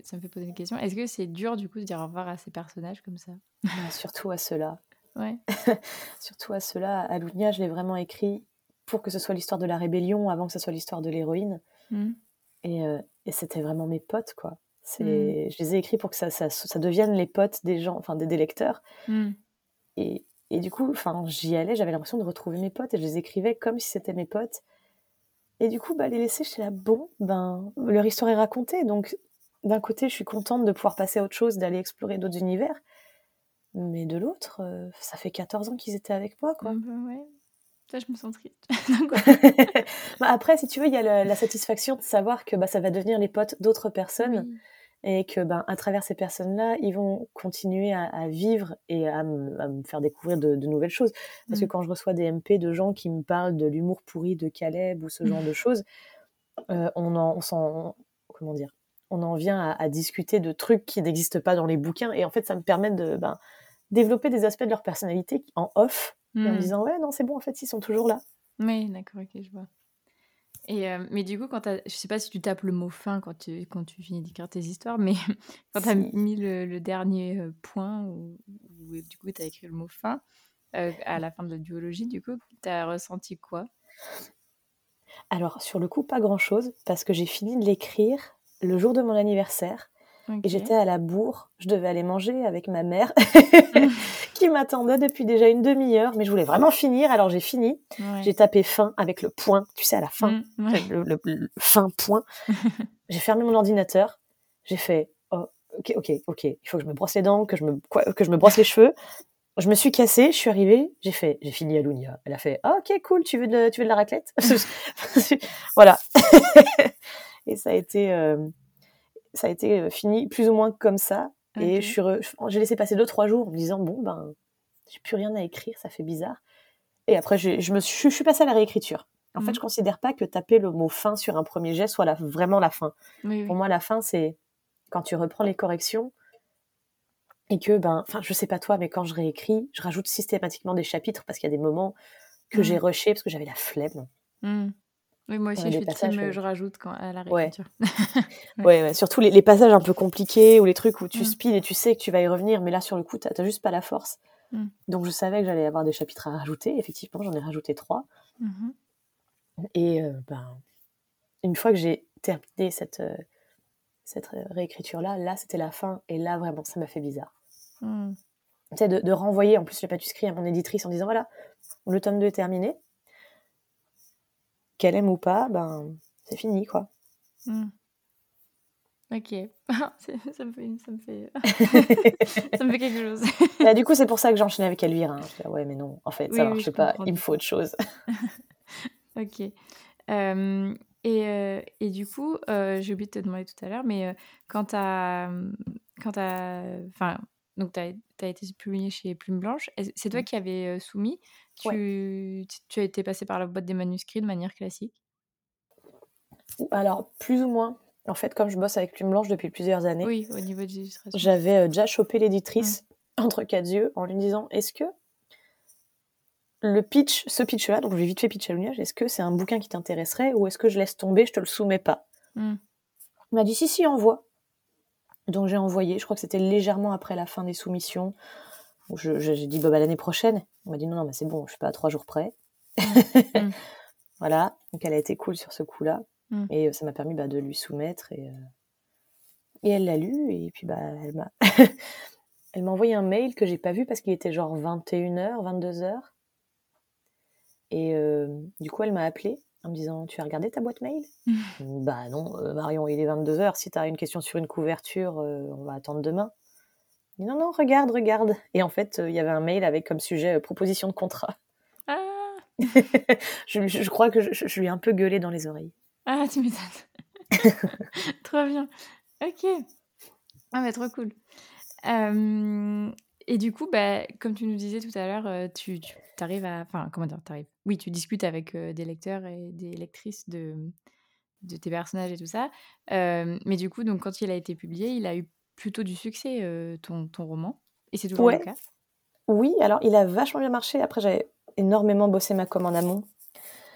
ça me fait poser une question. Est-ce que c'est dur, du coup, de dire au revoir à ces personnages comme ça? Ah, Surtout à ceux-là. Ouais. surtout à ceux-là. À je l'ai vraiment écrit pour que ce soit l'histoire de la rébellion avant que ce soit l'histoire de l'héroïne. Mmh. Et, et c'était vraiment mes potes, quoi. Mmh. Je les ai écrits pour que ça, ça, ça, devienne les potes des gens, enfin des, des lecteurs. Mmh. Et, et, du coup, j'y allais, j'avais l'impression de retrouver mes potes et je les écrivais comme si c'était mes potes. Et du coup, bah, les laisser, j'étais là, bon, ben, leur histoire est racontée. Donc, d'un côté, je suis contente de pouvoir passer à autre chose, d'aller explorer d'autres univers. Mais de l'autre, euh, ça fait 14 ans qu'ils étaient avec moi, quoi. Bah ouais. Ça, je me sens triste. bah après, si tu veux, il y a la satisfaction de savoir que bah, ça va devenir les potes d'autres personnes et que ben à travers ces personnes-là, ils vont continuer à, vivre et à, me faire découvrir de, nouvelles choses. Parce que mmh. quand je reçois des MP de gens qui me parlent de l'humour pourri de Caleb ou ce genre de choses, euh, on en, on comment dire, on en vient à, discuter de trucs qui n'existent pas dans les bouquins et en fait, ça me permet de ben, développer des aspects de leur personnalité en off en me mmh. disant ouais non c'est bon en fait ils sont toujours là. Oui d'accord ok je vois. Et euh, mais du coup, quand je sais pas si tu tapes le mot fin quand tu, quand tu finis d'écrire tes histoires, mais quand tu as mis le, dernier euh, point, où, du coup tu as écrit le mot fin, euh, à la fin de la duologie, du coup, tu as ressenti quoi? Alors, sur le coup, pas grand-chose, parce que j'ai fini de l'écrire le jour de mon anniversaire. Et j'étais à la bourre, je devais aller manger avec ma mère. qui m'attendait depuis déjà une demi-heure, mais je voulais vraiment finir, alors j'ai fini. J'ai tapé fin avec le point, tu sais, à la fin, mmh, le, fin point. j'ai fermé mon ordinateur, j'ai fait, oh, ok, ok, ok, il faut que je me brosse les dents, que je me, que je me brosse les cheveux. Je me suis cassée, je suis arrivée, j'ai fait, j'ai fini à Lunia. Elle a fait, oh, ok, cool, tu veux de, tu veux de la raclette? Voilà. Et ça a été, euh, ça a été euh, fini plus ou moins comme ça. Et je suis j'ai laissé passer deux, trois jours en me disant, bon, ben, j'ai plus rien à écrire, ça fait bizarre. Et après, je, me suis, je suis passée à la réécriture. En fait, mmh. je considère pas que taper le mot fin sur un premier jet soit la, vraiment la fin. Pour moi, la fin, c'est quand tu reprends les corrections et que, ben, enfin, je sais pas toi, mais quand je réécris, je rajoute systématiquement des chapitres parce qu'il y a des moments que j'ai mmh. rushés parce que j'avais la flemme. Mmh. Oui, moi aussi, je suis team, je rajoute quand, à la réécriture. Ouais, ouais, surtout les, passages un peu compliqués ou les trucs où tu mmh. et tu sais que tu vas y revenir, mais là, sur le coup, tu n'as juste pas la force. Mmh. Donc, je savais que j'allais avoir des chapitres à rajouter. Effectivement, j'en ai rajouté trois. Mmh et euh, ben, une fois que j'ai terminé cette, euh, cette réécriture-là, là, c'était la fin. Et là, vraiment, ça m'a fait bizarre. Tu sais, de, de, renvoyer en plus le manuscrit à mon éditrice en disant voilà, le tome 2 est terminé qu'elle aime ou pas, ben c'est fini quoi. Hmm. Ok, ça, me fait, ça, me fait... ça me fait quelque chose. Bah, du coup, c'est pour ça que j'enchaîne avec Elvire. Hein. ouais, mais non, en fait, ça marche pas. Il me faut autre chose. ok. Euh, et, euh, et, du coup, euh, j'ai oublié de te demander tout à l'heure, mais quand tu as, quand enfin, donc tu as, as, été publié chez Plume Blanche, c'est toi mmh. qui avais soumis? Tu, tu as été passé par la boîte des manuscrits de manière classique? Alors, plus ou moins. En fait, comme je bosse avec Plume Blanche depuis plusieurs années, oui, au niveau j'avais déjà chopé l'éditrice mmh. entre quatre yeux en lui disant Est-ce que le pitch, ce pitch-là, donc je vais vite fait pitcher à l'univers, est-ce que c'est un bouquin qui t'intéresserait ou est-ce que je laisse tomber, je te le soumets pas? Mmh. Il m'a dit Si, si, envoie. Donc j'ai envoyé, je crois que c'était légèrement après la fin des soumissions. J'ai dit, bah, bah, l'année prochaine. On m'a dit, non, non, mais c'est bon, je suis pas à trois jours près. Mmh. voilà. Donc, elle a été cool sur ce coup-là. Mmh. Et euh, ça m'a permis bah, de lui soumettre. Et, euh, et elle l'a lu. Et puis, bah, elle m'a. elle m'a envoyé un mail que j'ai pas vu parce qu'il était genre 21h, 22h. Et euh, du coup, elle m'a appelé en me disant Tu as regardé ta boîte mail? Bah non, Marion, il est 22h. Si tu as une question sur une couverture, on va attendre demain non, non, regarde, regarde. Et en fait, euh, il y avait un mail avec comme sujet euh, proposition de contrat. Ah je, crois que je, lui ai un peu gueulé dans les oreilles. Ah, tu m'étonnes. trop bien. Ok. Ah, mais trop cool. Et du coup, bah, comme tu nous disais tout à l'heure, tu, tu arrives à. Enfin, comment dire, t'arrives. Oui, tu discutes avec des lecteurs et des lectrices de, de tes personnages et tout ça. mais du coup, donc, quand il a été publié, il a eu plutôt du succès, ton, ton roman. Et c'est toujours le cas Oui, alors il a vachement bien marché. Après, j'avais énormément bossé ma com en amont.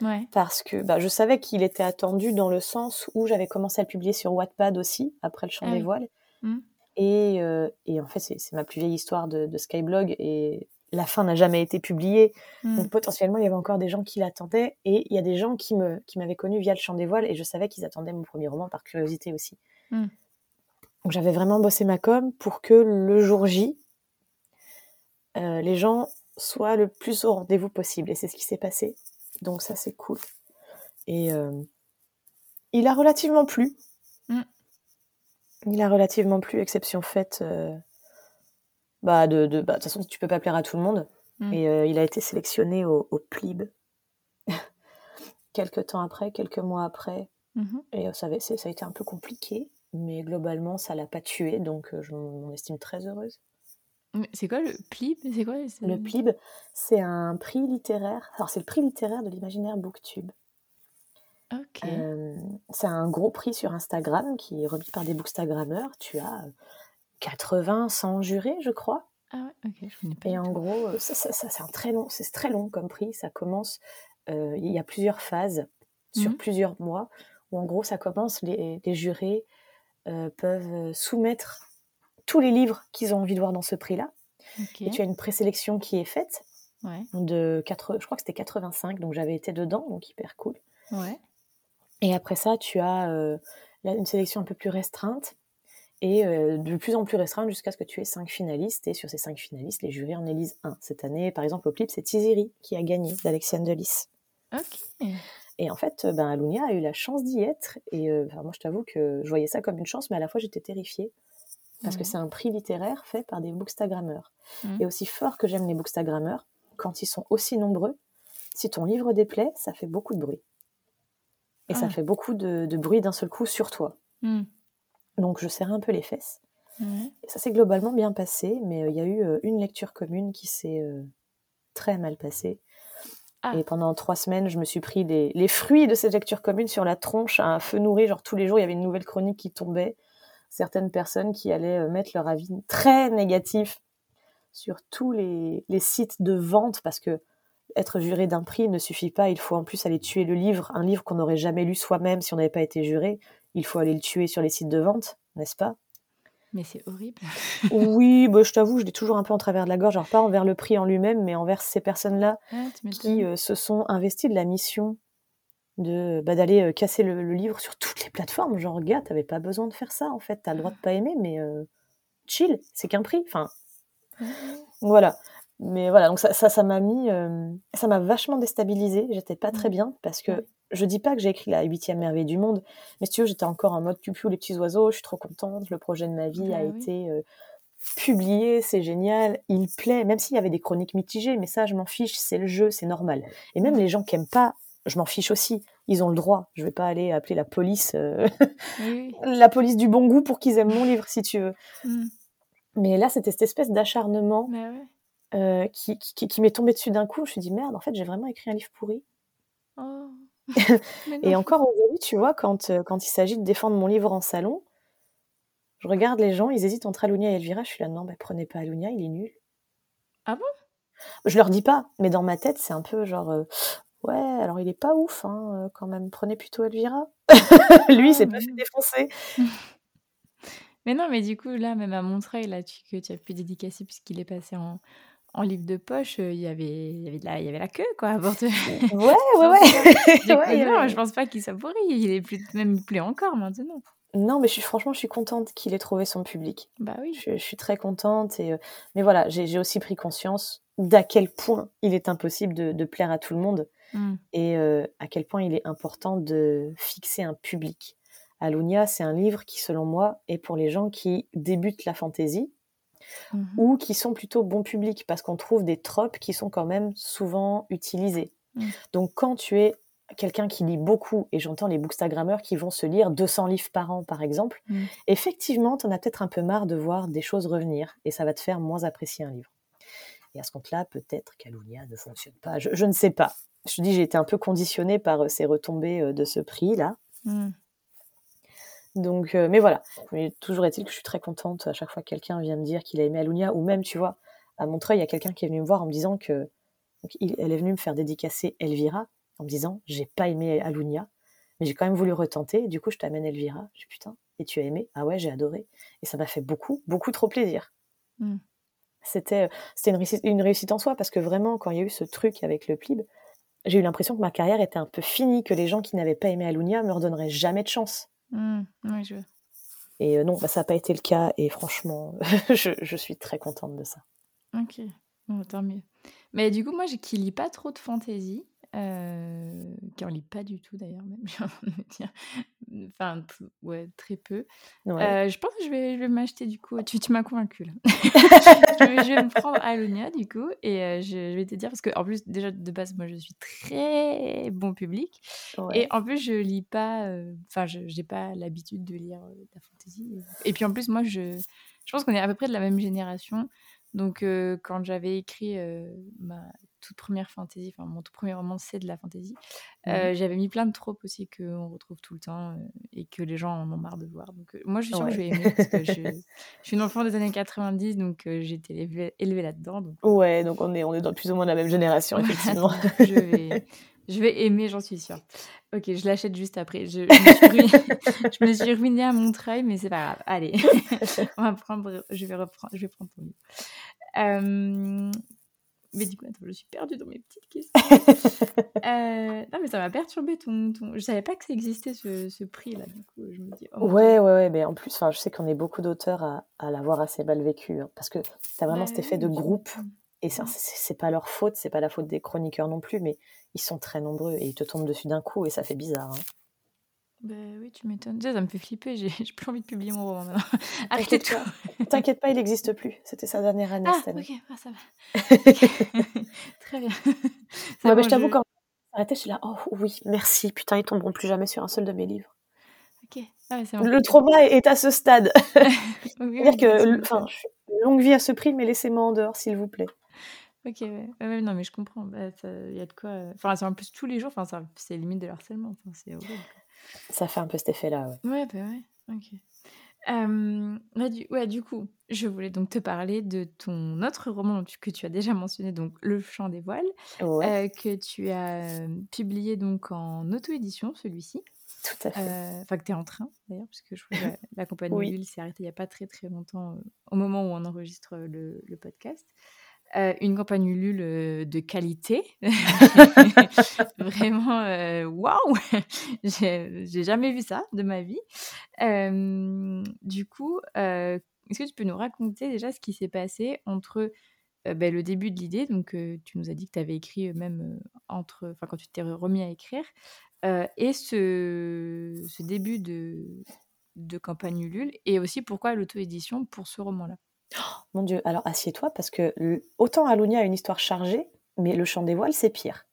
Ouais. Parce que bah, je savais qu'il était attendu dans le sens où j'avais commencé à le publier sur Wattpad aussi, après le chant ah des voiles. Mmh. Et, et, en fait, c'est ma plus vieille histoire de, de, Skyblog. Et la fin n'a jamais été publiée. Mmh. Donc potentiellement, il y avait encore des gens qui l'attendaient. Et il y a des gens qui m'avaient qui connu via le chant des voiles. Et je savais qu'ils attendaient mon premier roman par curiosité aussi. Mmh. Donc j'avais vraiment bossé ma com pour que le jour J, euh, les gens soient le plus au rendez-vous possible. Et c'est ce qui s'est passé. Donc ça, c'est cool. Et euh, il a relativement plu. Mm. Il a relativement plu, exception faite. Euh, bah, de, bah, de toute façon, tu peux pas plaire à tout le monde. Mm. Et il a été sélectionné au, au PLIB. quelques temps après, quelques mois après. Mm-hmm. Et ça, ça a été un peu compliqué mais globalement, ça l'a pas tué, donc je m'en estime très heureuse. C'est quoi le PLIB? C'est quoi? Le PLIB, c'est un prix littéraire. Alors, c'est le prix littéraire de l'imaginaire Booktube. Ok. c'est un gros prix sur Instagram qui est remis par des bookstagrammeurs. Tu as 80, 100 jurés, je crois. Ah ouais, ok, je connais pas. Et en gros, ça, c'est un très long, c'est très long comme prix. Ça commence, il y a plusieurs phases sur mmh plusieurs mois. Où en gros, ça commence, les, les jurés euh, peuvent soumettre tous les livres qu'ils ont envie de voir dans ce prix-là. Et tu as une présélection qui est faite. De 4, je crois que c'était 85, donc j'avais été dedans, donc hyper cool. Et après ça, tu as euh, une sélection un peu plus restreinte et euh, de plus en plus restreinte jusqu'à ce que tu aies 5 finalistes. Et sur ces 5 finalistes, les jurys en élisent un. Cette année, par exemple, au clip, c'est Tiziri qui a gagné d'Alexiane Delis. Ok. Et en fait, ben, Alunia a eu la chance d'y être. Et euh, moi, je t'avoue que je voyais ça comme une chance, mais à la fois, j'étais terrifiée. Parce que c'est un prix littéraire fait par des bookstagrammeurs. Mmh. Et aussi fort que j'aime les bookstagrammeurs, quand ils sont aussi nombreux, si ton livre déplaît, ça fait beaucoup de bruit. Et ça ah. fait beaucoup de, bruit d'un seul coup sur toi. Mmh. Donc je serrais un peu les fesses. Et ça s'est globalement bien passé, mais euh, il y a eu euh, une lecture commune qui s'est très mal passée. Ah. Et pendant trois semaines, je me suis pris les, fruits de cette lecture commune sur la tronche à un feu nourri. Genre tous les jours, il y avait une nouvelle chronique qui tombait. Certaines personnes qui allaient euh, mettre leur avis très négatif sur tous les, sites de vente parce que être juré d'un prix ne suffit pas. Il faut en plus aller tuer le livre, un livre qu'on n'aurait jamais lu soi-même si on n'avait pas été juré. Il faut aller le tuer sur les sites de vente, n'est-ce pas? Mais c'est horrible. oui, bah, je t'avoue, je l'ai toujours un peu en travers de la gorge. Alors, pas envers le prix en lui-même, mais envers ces personnes-là ah, qui euh, se sont investies de la mission de bah, d'aller euh, casser le, livre sur toutes les plateformes. Genre, gars, t'avais pas besoin de faire ça, en fait. T'as le droit de pas aimer, mais euh, chill, c'est qu'un prix. Enfin, voilà. Mais voilà, donc ça, ça, m'a mis, ça m'a vachement déstabilisée. J'étais pas très bien parce que je dis pas que j'ai écrit la huitième merveille du monde, mais si tu veux, j'étais encore en mode piou les petits oiseaux, je suis trop contente, le projet de ma vie a bah été euh, publié, c'est génial, il plaît, même s'il y avait des chroniques mitigées, mais ça, je m'en fiche, c'est le jeu, c'est normal. Et même les gens qui aiment pas, je m'en fiche aussi, ils ont le droit. Je vais pas aller appeler la police, euh, la police du bon goût pour qu'ils aiment mon livre, si tu veux. Mmh. Mais là, c'était cette espèce d'acharnement bah euh, qui, qui, m'est tombé dessus d'un coup. Je me suis dit, merde, en fait, j'ai vraiment écrit un livre pourri. Oh. et encore aujourd'hui, tu vois, quand, euh, quand il s'agit de défendre mon livre en salon, je regarde les gens, ils hésitent entre Alunia et Elvira. Je suis là, non, bah, prenez pas Alunia, il est nul. Ah bon? Je leur dis pas, mais dans ma tête, c'est un peu genre, euh, ouais, alors il est pas ouf, hein, quand même, prenez plutôt Elvira. Lui, c'est ah, pas fait défoncer. mais non, mais du coup, là, même à Montreuil, là, tu, que tu as pu dédicacer puisqu'il est passé en, en livre de poche, il y avait, il y avait, de la, il y avait la queue, quoi, pour te... Ouais, ouais, ouais. non, je pense pas qu'il soit pourri. Il est plus, même plus encore maintenant. Non, mais je suis, franchement, je suis contente qu'il ait trouvé son public. Bah oui. Je, suis très contente. Et, mais voilà, j'ai aussi pris conscience d'à quel point il est impossible de, plaire à tout le monde mmh. et à quel point il est important de fixer un public. Alunia, c'est un livre qui, selon moi, est pour les gens qui débutent la fantaisie, Mmh ou qui sont plutôt bon public parce qu'on trouve des tropes qui sont quand même souvent utilisées. Mmh. Donc quand tu es quelqu'un qui lit beaucoup, et j'entends les bookstagrammeurs qui vont se lire 200 livres par an, par exemple, mmh. effectivement, tu en as peut-être un peu marre de voir des choses revenir, et ça va te faire moins apprécier un livre. Et à ce compte-là, peut-être qu'Alunia ne fonctionne pas. Je, ne sais pas. Je te dis, j'ai été un peu conditionnée par euh, ces retombées euh, de ce prix-là. Mmh. Donc, euh, mais voilà. Mais toujours est-il que je suis très contente à chaque fois que quelqu'un vient me dire qu'il a aimé Alunia, ou même, tu vois, à Montreuil, il y a quelqu'un qui est venu me voir en me disant que elle est venue me faire dédicacer Elvira en me disant j'ai pas aimé Alunia, mais j'ai quand même voulu retenter. Du coup, je t'amène Elvira. Je dis putain, et tu as aimé Ah ouais, j'ai adoré. Et ça m'a fait beaucoup, beaucoup trop plaisir. Mmh. C'était, c'était une, réussite, une réussite en soi parce que vraiment, quand il y a eu ce truc avec le plib, j'ai eu l'impression que ma carrière était un peu finie, que les gens qui n'avaient pas aimé Alunia me redonneraient jamais de chance. Mmh. je... Et euh, non, bah, ça n'a pas été le cas. Et franchement, je, je, suis très contente de ça. Ok, tant mieux. Mais du coup, moi, qui lis pas trop de fantaisie, euh, qui en lit pas du tout d'ailleurs même, j'ai envie de dire. Enfin, ouais, très peu. Euh, je pense que je vais, je vais m'acheter du coup. Tu, tu m'as convaincu là. je, vais, je, vais, me prendre Alonia du coup et euh, je, je, vais te dire parce que en plus déjà de base moi je suis très bon public et en plus je lis pas. Enfin, je n'ai pas l'habitude de lire de la fantaisie. Et puis en plus moi je, je pense qu'on est à peu près de la même génération. Donc, quand j'avais écrit ma toute première fantaisie, enfin mon tout premier roman, c'est de la fantaisie, mmh j'avais mis plein de tropes aussi qu'on retrouve tout le temps et que les gens en ont marre de voir. Donc, moi, je suis sûre que je vais aimer parce que je, je, suis une enfant des années 90, donc j'ai été élevée, là-dedans. Donc... Ouais, donc on est, on est dans plus ou moins la même génération, effectivement. je vais, je vais aimer, j'en suis sûre. Ok, je l'achète juste après. Je, je, me suis ruinée à Montreuil, mais c'est pas grave. Allez, on va prendre, je vais reprendre, je vais prendre ton livre. Euh, mais du coup, attends, je suis perdue dans mes petites questions. euh, non, mais ça m'a perturbé ton, ton, Je savais pas que ça existait ce, ce prix-là. Du coup, je me dis. Oh, ouais, ouais, ouais. Mais en plus, je sais qu'on est beaucoup d'auteurs à, à l'avoir assez mal vécu. Hein, parce que tu as vraiment cet effet de groupe. Et c'est pas leur faute, c'est pas la faute des chroniqueurs non plus, mais ils sont très nombreux et ils te tombent dessus d'un coup et ça fait bizarre. Hein. Bah oui, tu m'étonnes. Ça, me fait flipper, j'ai plus envie de publier mon roman maintenant. Arrêtez tout. T'inquiète pas, il n'existe plus. C'était sa dernière année ah, cette année. ok, ah, ça va. Très bien. Ça ouais, je t'avoue, quand arrêté, je suis là, oh oui, merci, putain, ils tomberont plus jamais sur un seul de mes livres. Ok. Ah, bon. Le trauma est à ce stade. C'est-à-dire que, enfin, longue vie à ce prix, mais laissez-moi en dehors, s'il vous plaît. Ok, ouais. non, mais je comprends. Bah, il y a de quoi. Euh, enfin, c'est en plus tous les jours, enfin, c'est limite de harcèlement. Enfin, c'est horrible. Ça fait un peu cet effet-là, ouais. Ouais, bah ouais, ok. du, ouais, du coup, je voulais donc te parler de ton autre roman que tu as déjà mentionné, donc Le Chant des Voiles, euh, que tu as publié donc en auto-édition, celui-ci. Tout à fait. Euh, enfin, que tu es en train, d'ailleurs, puisque je la, la compagnie oui. s'est arrêtée il n'y a pas très très longtemps, au moment où on enregistre le, le podcast. Euh, une campagne Ulule euh, de qualité. Vraiment, euh, waouh J'ai jamais vu ça de ma vie. du coup, est-ce que tu peux nous raconter déjà ce qui s'est passé entre ben, le début de l'idée, donc tu nous as dit que tu avais écrit même entre, enfin quand tu t'es remis à écrire, et ce, ce début de, de campagne Ulule, et aussi pourquoi l'auto-édition pour ce roman-là? Mon Dieu, alors assieds-toi parce que autant Alunia a une histoire chargée, mais le chant des voiles, c'est pire.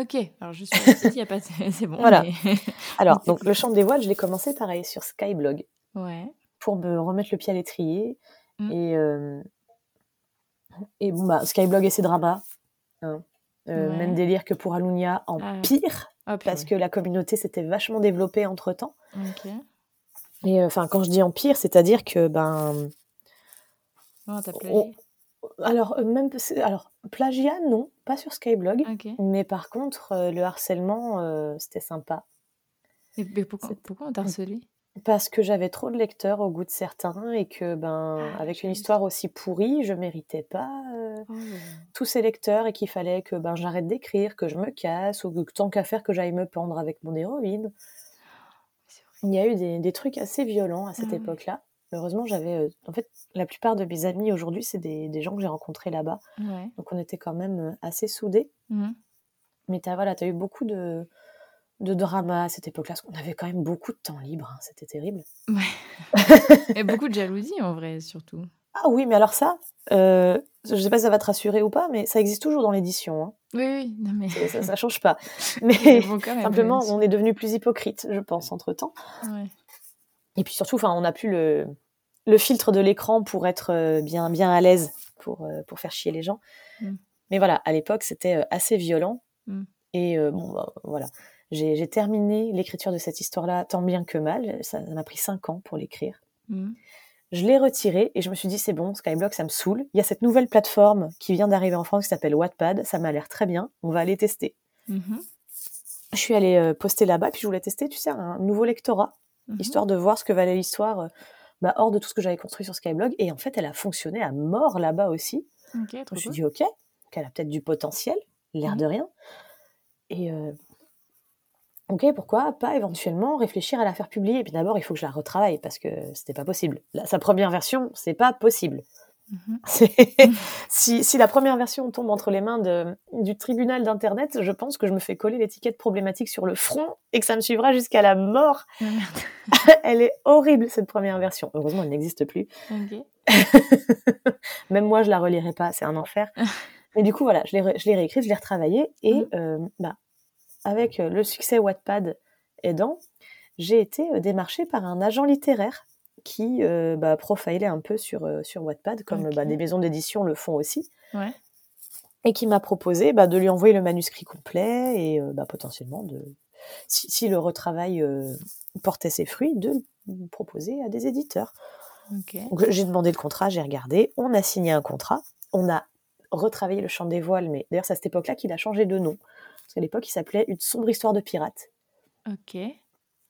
Ok, alors je suis il y a pas, c'est bon. Voilà. Alors, donc le chant des voiles, je l'ai commencé pareil sur Skyblog. Ouais. Pour me remettre le pied à l'étrier. Mmh. Et, euh, et bon, bah, Skyblog et ses dramas. Hein. Euh, même délire que pour Alunia en ah. pire, ah, parce que la communauté s'était vachement développée entre temps. Ok. Et euh, enfin, quand je dis en pire, c'est-à-dire que ben Oh, alors, euh, même, alors, plagiat, non, pas sur Skyblog. Mais par contre, euh, le harcèlement, euh, c'était sympa. mais pourquoi, pourquoi on t'a harcelé? Parce que j'avais trop de lecteurs au goût de certains et que, ben, ah, avec une histoire aussi pourrie, je méritais pas oh. tous ces lecteurs et qu'il fallait que ben, j'arrête d'écrire, que je me casse ou que tant qu'à faire que j'aille me pendre avec mon héroïne. Il y a eu des, des trucs assez violents à cette ah époque-là. Heureusement, j'avais. Euh, en fait, la plupart de mes amis aujourd'hui, c'est des, des, gens que j'ai rencontrés là-bas. Donc, on était quand même euh, assez soudés. Mmh. Mais tu as, voilà, as eu beaucoup de, de drama à cette époque-là, parce qu'on avait quand même beaucoup de temps libre. Hein, c'était terrible. Ouais. Et beaucoup de jalousie, en vrai, surtout. Ah oui, mais alors ça, euh, je sais pas si ça va te rassurer ou pas, mais ça existe toujours dans l'édition. Hein. Oui, oui, non mais ça, ça change pas. Mais simplement, on est devenu plus hypocrite, je pense, entre temps. Ouais. Et puis surtout, enfin, on n'a plus le, le filtre de l'écran pour être euh, bien, bien à l'aise pour, euh, pour faire chier les gens. Mm. Mais voilà, à l'époque, c'était euh, assez violent. Mm. Et bon, bah, voilà. J'ai terminé l'écriture de cette histoire-là tant bien que mal. Ça m'a pris cinq ans pour l'écrire. Mm. Je l'ai retiré et je me suis dit, c'est bon, Skyblock, ça me saoule. Il y a cette nouvelle plateforme qui vient d'arriver en France qui s'appelle Wattpad. Ça m'a l'air très bien. On va aller tester. Mm-hmm. Je suis allée poster là-bas, puis je voulais tester, tu sais, un nouveau lectorat, mm-hmm. histoire de voir ce que valait l'histoire bah, hors de tout ce que j'avais construit sur Skyblog. Et en fait, elle a fonctionné à mort là-bas aussi. je me suis dit, ok, qu'elle a peut-être du potentiel, l'air de rien. Et euh, ok, pourquoi pas éventuellement réfléchir à la faire publier. Et puis d'abord, il faut que je la retravaille parce que c'était pas possible. sa première version, c'est pas possible. Si, la première version tombe entre les mains de, du tribunal d'Internet, je pense que je me fais coller l'étiquette problématique sur le front et que ça me suivra jusqu'à la mort. Oh, elle est horrible, cette première version. Heureusement, elle n'existe plus. Même moi, je la relirai pas, c'est un enfer. Mais du coup, voilà, je l'ai réécrite, je l'ai retravaillée et mhm. euh, bah, avec le succès Wattpad aidant, j'ai été euh, démarchée par un agent littéraire qui euh, bah, profilait un peu sur, euh, sur Wattpad, comme bah, des maisons d'édition le font aussi. Et qui m'a proposé bah, de lui envoyer le manuscrit complet et euh, potentiellement, de, si, le retravail portait ses fruits, de le proposer à des éditeurs. J'ai demandé le contrat, j'ai regardé, on a signé un contrat, on a retravaillé le chant des voiles, mais d'ailleurs c'est à cette époque-là qu'il a changé de nom. Parce qu'à l'époque, il s'appelait Une sombre histoire de pirate. Ok.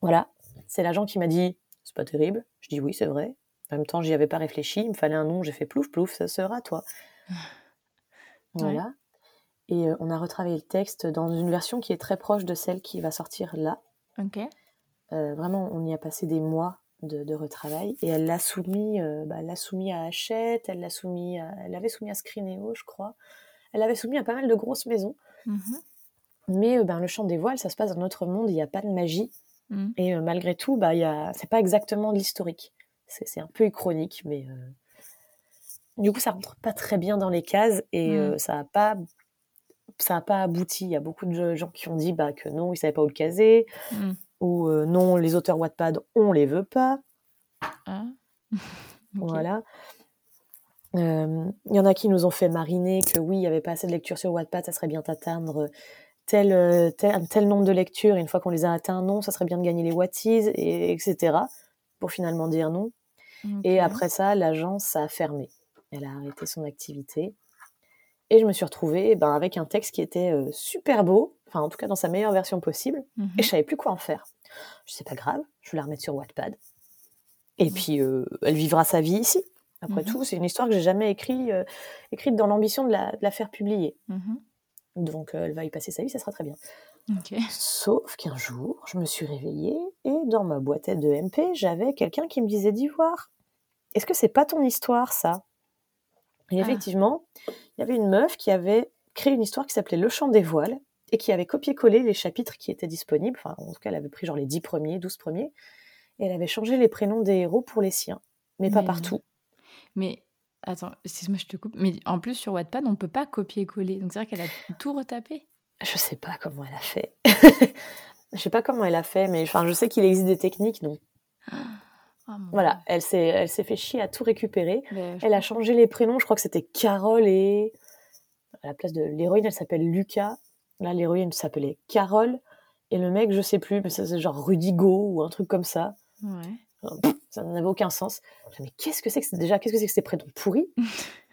Voilà, c'est l'agent qui m'a dit c'est pas terrible. Je dis oui, c'est vrai. En même temps, j'y avais pas réfléchi. Il me fallait un nom. J'ai fait plouf plouf, ça sera toi. voilà. Et euh, on a retravaillé le texte dans une version qui est très proche de celle qui va sortir là. Ok. Euh, vraiment, on y a passé des mois de, retravail et elle l'a soumis, euh, bah, l'a soumis à Hachette, elle l'a soumis, elle avait soumis à Screenéo, je crois. Elle avait soumis à pas mal de grosses maisons. Mm-hmm. Mais ben, le chant des voiles, ça se passe dans notre monde, il n'y a pas de magie. Mmh. Et euh, malgré tout, bah, c'est pas exactement de l'historique. C'est un peu chronique, mais euh, du coup, ça rentre pas très bien dans les cases et mmh. euh, ça a pas ça n'a pas abouti. Il y a beaucoup de gens qui ont dit bah, que non, ils savaient pas où le caser, mmh. ou non, les auteurs Wattpad, on les veut pas. Ah. Voilà. Il y en a qui nous ont fait mariner que oui, il n'y avait pas assez de lecture sur Wattpad, ça serait bien d'atteindre tel, euh, tel, tel, nombre de lectures, et une fois qu'on les a atteints, non, ça serait bien de gagner les Whatties, et, etc. Pour finalement dire non. Et après ça, l'agence a fermé. Elle a arrêté son activité. Et je me suis retrouvée ben, avec un texte qui était euh, super beau, enfin en tout cas dans sa meilleure version possible, et mhm. je savais plus quoi en faire. Je sais pas grave, je vais la remettre sur Wattpad. Et mhm. puis euh, elle vivra sa vie ici. Après mhm. tout, c'est une histoire que j'ai jamais écrit, écrite dans l'ambition de la, de la, faire publier. Donc euh, elle va y passer sa vie, ça sera très bien. Sauf qu'un jour, je me suis réveillée et dans ma boîte de MP, j'avais quelqu'un qui me disait d'Ivoire. Est-ce que c'est pas ton histoire, ça? Et ah. effectivement, il y avait une meuf qui avait créé une histoire qui s'appelait Le Chant des Voiles et qui avait copié-collé les chapitres qui étaient disponibles. Enfin, en tout cas, elle avait pris genre les 10 premiers, 12 premiers. Et elle avait changé les prénoms des héros pour les siens, mais, mais pas partout. Mais Attends, excuse-moi, je te coupe. Mais en plus, sur Wattpad, on ne peut pas copier-coller. Donc, c'est-à-dire qu'elle a tout retapé Je sais pas comment elle a fait. je sais pas comment elle a fait, mais enfin, je sais qu'il existe des techniques. Donc, oh, voilà, elle s'est, elle s'est fait chier à tout récupérer. Ben, elle a changé les prénoms. Je crois que c'était Carole et à la place de l'héroïne, elle s'appelle Lucas. Là, l'héroïne s'appelait Carole et le mec, je sais plus, mais c'est genre Rudigo ou un truc comme ça. Ouais ça n'avait aucun sens. mais qu'est-ce que c'est que c'est déjà Qu'est-ce que c'est que ces prénoms pourris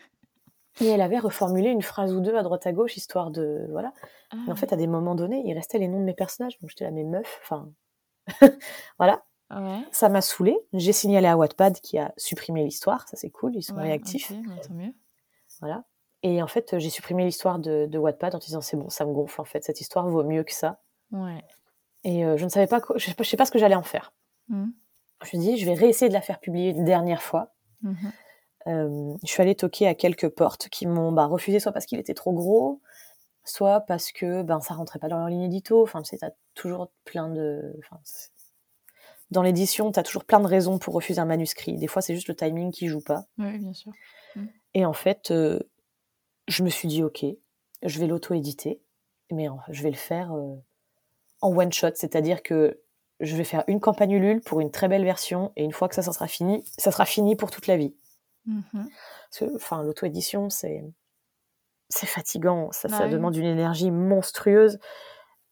Et elle avait reformulé une phrase ou deux à droite à gauche, histoire de voilà. Et en ah. fait, à des moments donnés, il restait les noms de mes personnages. Donc j'étais là, mes meufs, enfin voilà. Ça m'a saoulé. J'ai signalé à Wattpad qui a supprimé l'histoire. Ça c'est cool, ils sont réactifs. mieux. Voilà. Et en fait, j'ai supprimé l'histoire de, de, Wattpad en disant c'est bon, ça me gonfle en fait. Cette histoire vaut mieux que ça. Ouais. Et euh, je ne savais pas, je sais pas, sais pas ce que j'allais en faire. Mmh je me dis, je vais réessayer de la faire publier une dernière fois. Mhm. Euh, je suis allée toquer à quelques portes qui m'ont bah, refusé, soit parce qu'il était trop gros, soit parce que ben ça rentrait pas dans leur ligne édito. Enfin, tu sais, as toujours plein de. Enfin, dans l'édition, tu as toujours plein de raisons pour refuser un manuscrit. Des fois, c'est juste le timing qui joue pas. Oui, bien sûr. Mm. Et en fait, euh, je me suis dit, ok, je vais l'auto-éditer, mais je vais le faire en one shot, c'est-à-dire que je vais faire une campagne Ulule pour une très belle version, et une fois que ça, ça sera fini, ça sera fini pour toute la vie. Parce que, enfin, l'auto-édition, c'est c'est fatigant, ça, bah ça demande une énergie monstrueuse.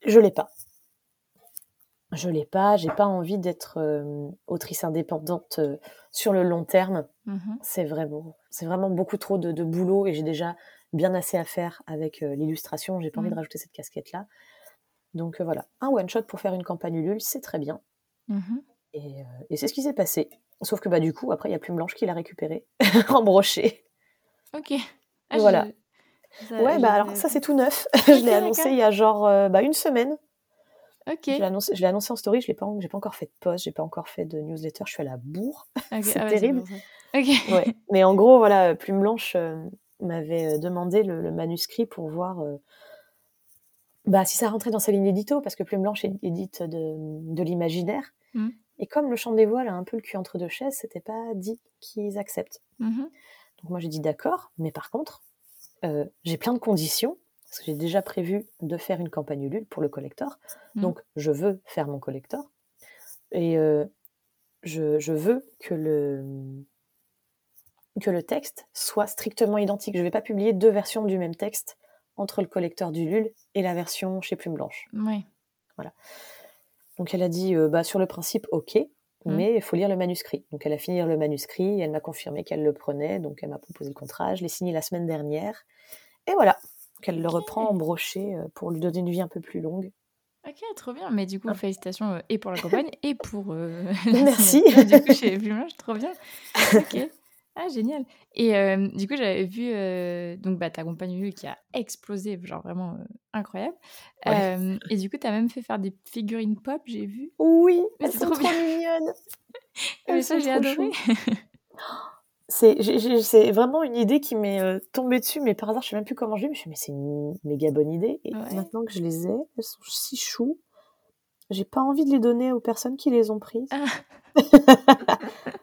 Je l'ai pas. Je l'ai pas. J'ai pas envie d'être autrice indépendante sur le long terme. Mmh c'est vraiment, c'est vraiment beaucoup trop de, boulot et j'ai déjà bien assez à faire avec l'illustration. J'ai pas envie de mmh. rajouter cette casquette là. Donc voilà, un one shot pour faire une campagne Ulule, c'est très bien. Et, et c'est ce qui s'est passé. Sauf que bah du coup, après, il y a Plume Blanche qui l'a récupéré en brochet. Ok. Ah, voilà. ouais, bah alors ça c'est tout neuf. je l'ai annoncé il y a genre euh, bah, une semaine. Ok. Je l'ai annoncé, annoncé, en story, je l'ai pas, j'ai pas encore fait de post, j'ai pas encore fait de newsletter, je suis à la bourre. c'est ah terrible. Ok. Ouais. Mais en gros, voilà, Plume Blanche euh, m'avait euh, demandé le, manuscrit pour voir bah, si ça rentrait dans sa ligne édito, parce que Plume Blanche édite de, de l'imaginaire. Mmh. Et comme le chant des voiles a un peu le cul entre deux chaises, c'était pas dit qu'ils acceptent. Mmh Donc moi j'ai dit d'accord, mais par contre, euh, j'ai plein de conditions, parce que j'ai déjà prévu de faire une campagne Ulule pour le collector. Mmh. Donc je veux faire mon collector. Et euh, je, veux que le, que le texte soit strictement identique. Je ne vais pas publier deux versions du même texte entre le collecteur d'Ulule et la version chez Plume Blanche. Oui. Voilà. Donc elle a dit, euh, bah, sur le principe, ok, mmh. mais il faut lire le manuscrit. Donc elle a fini le manuscrit, elle m'a confirmé qu'elle le prenait, donc elle m'a proposé le contrat, je l'ai signé la semaine dernière. Et voilà, qu'elle le reprend en brochet euh, pour lui donner une vie un peu plus longue. Ok, trop bien. Mais du coup, ah. félicitations euh, et pour la campagne et pour Merci. du coup, chez Plumage, trop bien. Ok. Ah, génial. Et du coup, j'avais vu donc bah, ta compagne qui a explosé, genre vraiment incroyable. et du coup, tu as même fait faire des figurines pop, j'ai vu. Oui, elles sont trop, mignonnes. Mais ça, j'ai adoré. C'est vraiment une idée qui m'est tombée dessus, mais par hasard, je sais même plus comment je l'ai. Mais je me suis mais c'est une méga bonne idée. Et maintenant que je les ai, elles sont si chou. J'ai pas envie de les donner aux personnes qui les ont prises. Ah.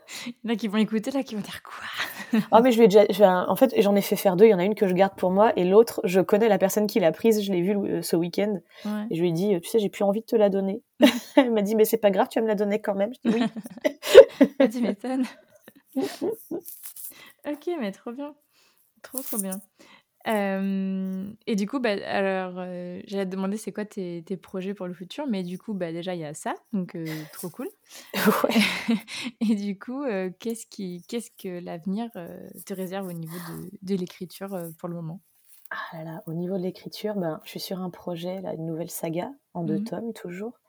Il y en a qui vont écouter, là, qui vont dire quoi? Oh, mais je vais déjà. en fait, j'en ai fait faire deux. Il y en a une que je garde pour moi et l'autre, je connais la personne qui l'a prise. Je l'ai vue euh, ce week-end. Et je lui ai dit, tu sais, j'ai plus envie de te la donner. Elle m'a dit, mais c'est pas grave, tu vas me la donner quand même. Je dis oui. tu m'étonnes. ok, mais trop bien. Trop, trop bien et du coup, bah, alors, j'allais te demander c'est quoi tes, tes, projets pour le futur, mais du coup, bah, déjà, il y a ça, donc trop cool. et du coup, qu'est-ce, qui, qu'est-ce que l'avenir te réserve au niveau de, de l'écriture pour le moment? Ah là là, au niveau de l'écriture, ben, je suis sur un projet, là, une nouvelle saga en deux mmh tomes toujours.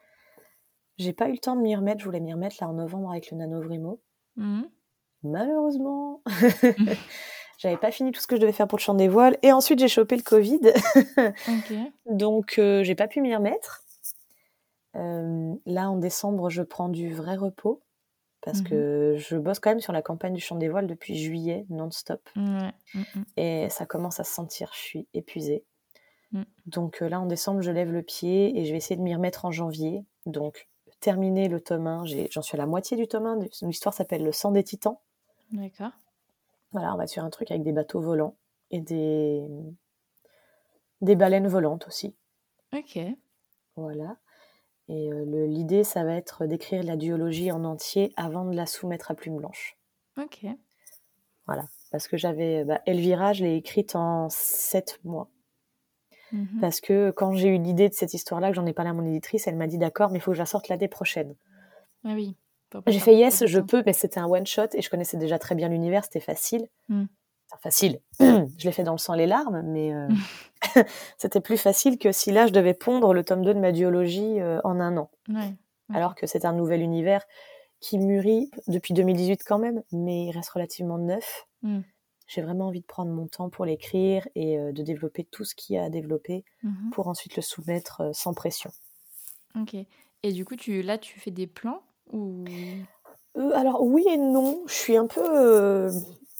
J'ai pas eu le temps de m'y remettre, je voulais m'y remettre là en novembre avec le Nanovrimo. Mmh Malheureusement, J'avais pas fini tout ce que je devais faire pour le chant des voiles. Et ensuite, j'ai chopé le Covid. Donc, euh, j'ai pas pu m'y remettre. Euh, là, en décembre, je prends du vrai repos. Parce que mhm. je bosse quand même sur la campagne du chant des voiles depuis juillet, non-stop. Mm, mm. Et ça commence à se sentir, je suis épuisée. Mm. Donc euh, là, en décembre, je lève le pied et je vais essayer de m'y remettre en janvier. Donc, terminer le tome 1, j'en suis à la moitié du tome 1. L'histoire s'appelle Le sang des titans. D'accord. Voilà, on va sur un truc avec des bateaux volants et des, des baleines volantes aussi. Ok. Voilà. Et euh, l'idée, ça va être d'écrire la duologie en entier avant de la soumettre à plume blanche. Ok. Voilà. Parce que j'avais. Bah, Elvira, je l'ai écrite en sept mois. Mhm. Parce que quand j'ai eu l'idée de cette histoire-là, que j'en ai parlé à mon éditrice, elle m'a dit d'accord, mais il faut que je la sorte l'année prochaine. Ah oui. J'ai fait yes, je peux, mais c'était un one shot et je connaissais déjà très bien l'univers, c'était facile. Hmm. Enfin, facile. je l'ai fait dans le sang et les larmes, mais euh, c'était plus facile que si là je devais pondre le tome 2 de ma duologie euh, en un an. Alors que c'est un nouvel univers qui mûrit depuis 2018 quand même, mais il reste relativement neuf. Hmm. J'ai vraiment envie de prendre mon temps pour l'écrire et euh, de développer tout ce qu'il y a à développer mhm. pour ensuite le soumettre sans pression. Ok. Et du coup, tu, là, tu fais des plans euh, alors oui et non, je suis un peu, euh,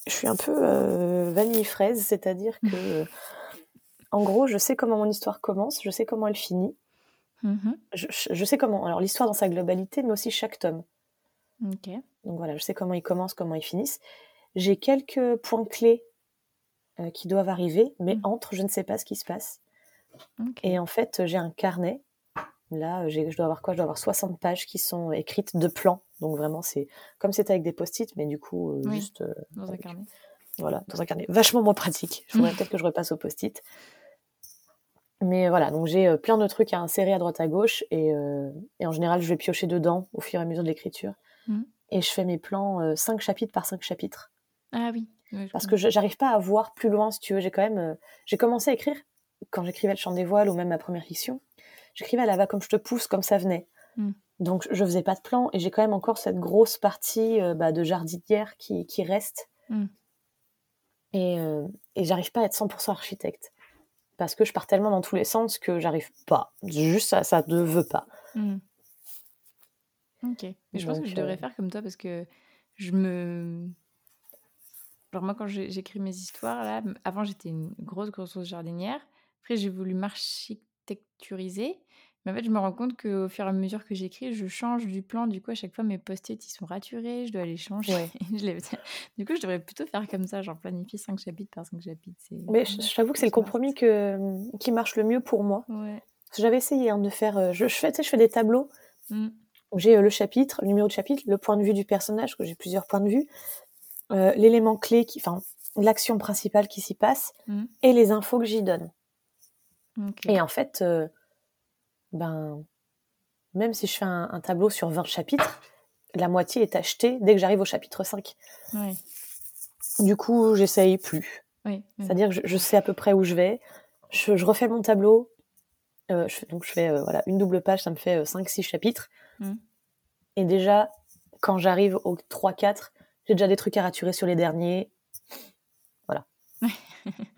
je suis un peu euh, vanille fraise, c'est-à-dire que, en gros, je sais comment mon histoire commence, je sais comment elle finit, mmh je, sais comment, alors l'histoire dans sa globalité, mais aussi chaque tome. Donc voilà, je sais comment ils commencent, comment ils finissent. J'ai quelques points clés qui doivent arriver, mais mmh. entre, je ne sais pas ce qui se passe. Et en fait, j'ai un carnet. Là, je dois avoir quoi? Je dois avoir 60 pages qui sont écrites de plans. Donc vraiment, c'est comme c'était avec des post-it, mais du coup, juste... dans un carnet. Voilà, dans un carnet. Vachement moins pratique. Je voudrais peut-être que je repasse au post-it. Mais voilà, donc j'ai plein de trucs à insérer à droite à gauche et, en général, je vais piocher dedans au fur et à mesure de l'écriture. Mmh. Et je fais mes plans 5 chapitres par 5 chapitres. Ah oui. Parce que j'arrive pas à voir plus loin, si tu veux. J'ai quand même. j'ai commencé à écrire quand j'écrivais Le Chant des Voiles ou même ma première fiction. J'écrivais à la va comme je te pousse, comme ça venait. Mmh. Donc je faisais pas de plan et j'ai quand même encore cette grosse partie bah, de jardinière qui, qui reste. Mmh. Et, et j'arrive pas à être 100% architecte parce que je pars tellement dans tous les sens que j'arrive pas. Juste ça, ça ne veut pas. Hmm. Ok. Mais je pense que je devrais euh, faire comme toi parce que je me. Genre, moi, quand j'écris mes histoires, là, avant, j'étais une grosse, grosse jardinière. Après, j'ai voulu m'architecturiser. Mais en fait, je me rends compte qu'au fur et à mesure que j'écris, je change du plan. Du coup, à chaque fois, mes post-it, ils sont raturés. Je dois les changer. du coup, je devrais plutôt faire comme ça, genre planifier 5 chapitres par 5 chapitres. Mais je t'avoue que c'est le compromis que, qui marche le mieux pour moi. J'avais essayé hein, de faire... Euh, je, je, fais, je fais des tableaux. Mmh. J'ai euh, le chapitre, le numéro de chapitre, le point de vue du personnage, que j'ai plusieurs points de vue, euh, l'élément clé, qui, enfin, l'action principale qui s'y passe, mmh. et les infos que j'y donne. Et en fait ben, même si je fais un, tableau sur 20 chapitres, la moitié est achetée dès que j'arrive au chapitre 5. Du coup, j'essaye plus. C'est-à-dire que je, sais à peu près où je vais. Je, refais mon tableau. Euh, je donc je fais euh, voilà, une double page, ça me fait 5-6 euh, chapitres. Mmh. Et déjà, quand j'arrive au 3-4, j'ai déjà des trucs à raturer sur les derniers. Voilà.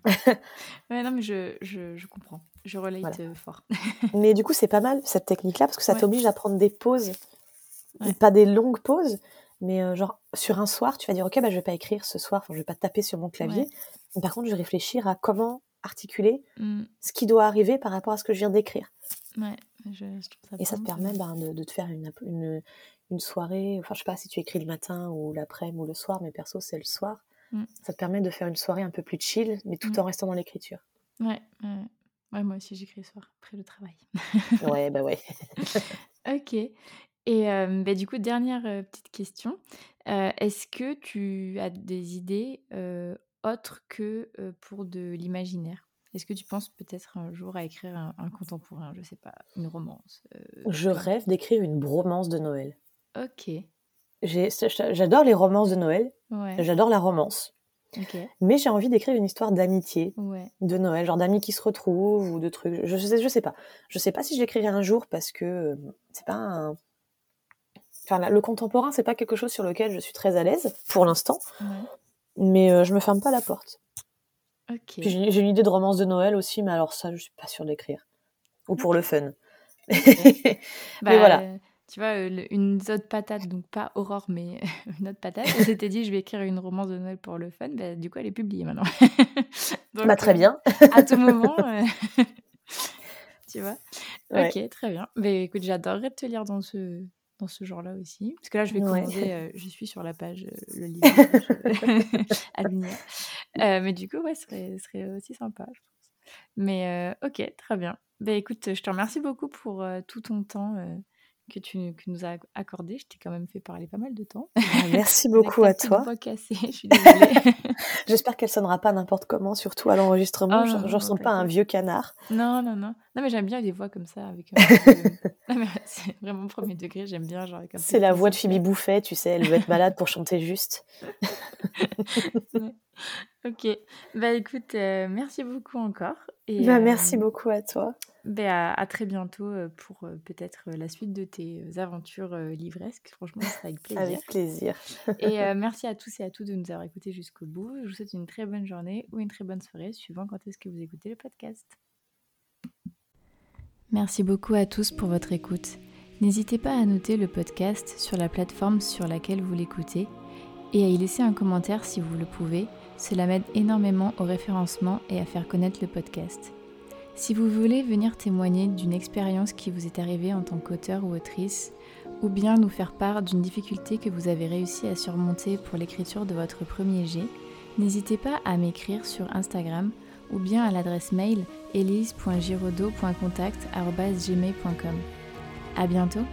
ouais, non, mais je, je, je comprends. Je relate euh, fort. mais du coup, c'est pas mal cette technique-là parce que ça t'oblige à prendre des pauses. Pas des longues pauses, mais euh, genre sur un soir, tu vas dire Ok, bah, je vais pas écrire ce soir, je vais pas taper sur mon clavier. par contre, je vais réfléchir à comment articuler mmh. ce qui doit arriver par rapport à ce que je viens d'écrire. Ouais, je, ça Et ça te permet ben, de, de, te faire une, une, une, soirée. Enfin, je sais pas si tu écris le matin ou l'après-midi ou le soir, mais perso, c'est le soir. Mmh. Ça te permet de faire une soirée un peu plus chill, mais tout mmh. en restant dans l'écriture. Ouais, ouais. moi aussi j'écris le soir, après le travail. ouais, bah ouais. ok. Et bah, du coup, dernière petite question. Est-ce que tu as des idées autres que pour de l'imaginaire? Est-ce que tu penses peut-être un jour à écrire un, contemporain, je sais pas, une romance Je rêve d'écrire une bromance de Noël. Ok. J'adore les romances de Noël. J'adore la romance. Mais j'ai envie d'écrire une histoire d'amitié de Noël, genre d'amis qui se retrouvent ou de trucs. Je, sais, je sais pas. Je sais pas si je l'écrirai un jour parce que euh, c'est pas un. Enfin, le contemporain, c'est pas quelque chose sur lequel je suis très à l'aise pour l'instant. Mais euh, je me ferme pas la porte. J'ai une idée de romance de Noël aussi, mais alors ça, je suis pas sûre d'écrire. Ou pour le fun. mais bah, voilà tu vois, une autre patate, donc pas Aurore, mais une autre patate. Elle s'était dit, je vais écrire une romance de Noël pour le fun. Bah, du coup, elle est publiée maintenant. bah, très bien. à tout moment. tu vois Ok, très bien. Mais écoute, j'adorerais te lire dans ce, dans ce genre-là aussi. Parce que là, je vais commander, je suis sur la page, le livre à venir. mais du coup, ouais, ce serait, serait aussi sympa, je pense. Mais ok, très bien. Bah, écoute, je te remercie beaucoup pour tout ton temps que tu que nous as accordé. Je t'ai quand même fait parler pas mal de temps. Bah, merci beaucoup à toi. Cassée, je suis désolée. J'espère qu'elle sonnera pas n'importe comment, surtout à l'enregistrement. je ne ressens pas un vieux canard. Non, non, non. Non, mais j'aime bien des voix comme ça. avec. c'est vraiment premier degré. J'aime bien genre. C'est la voix de Phoebe Bouffet, tu sais. Elle veut être malade pour chanter juste. Ok. Bah écoute, euh, merci beaucoup encore. Et, bah, merci euh, beaucoup à toi. Bah, à, très bientôt euh, pour peut-être la suite de tes aventures livresques. Franchement, ce sera avec plaisir. avec plaisir. et merci à tous et à toutes de nous avoir écoutés jusqu'au bout. Je vous souhaite une très bonne journée ou une très bonne soirée, suivant quand est-ce que vous écoutez le podcast. Merci beaucoup à tous pour votre écoute. N'hésitez pas à noter le podcast sur la plateforme sur laquelle vous l'écoutez et à y laisser un commentaire si vous le pouvez cela m'aide énormément au référencement et à faire connaître le podcast. Si vous voulez venir témoigner d'une expérience qui vous est arrivée en tant qu'auteur ou autrice, ou bien nous faire part d'une difficulté que vous avez réussi à surmonter pour l'écriture de votre premier jet, N'hésitez pas à m'écrire sur Instagram ou bien à l'adresse mail elise.giraudot.contact.gmail.com. À bientôt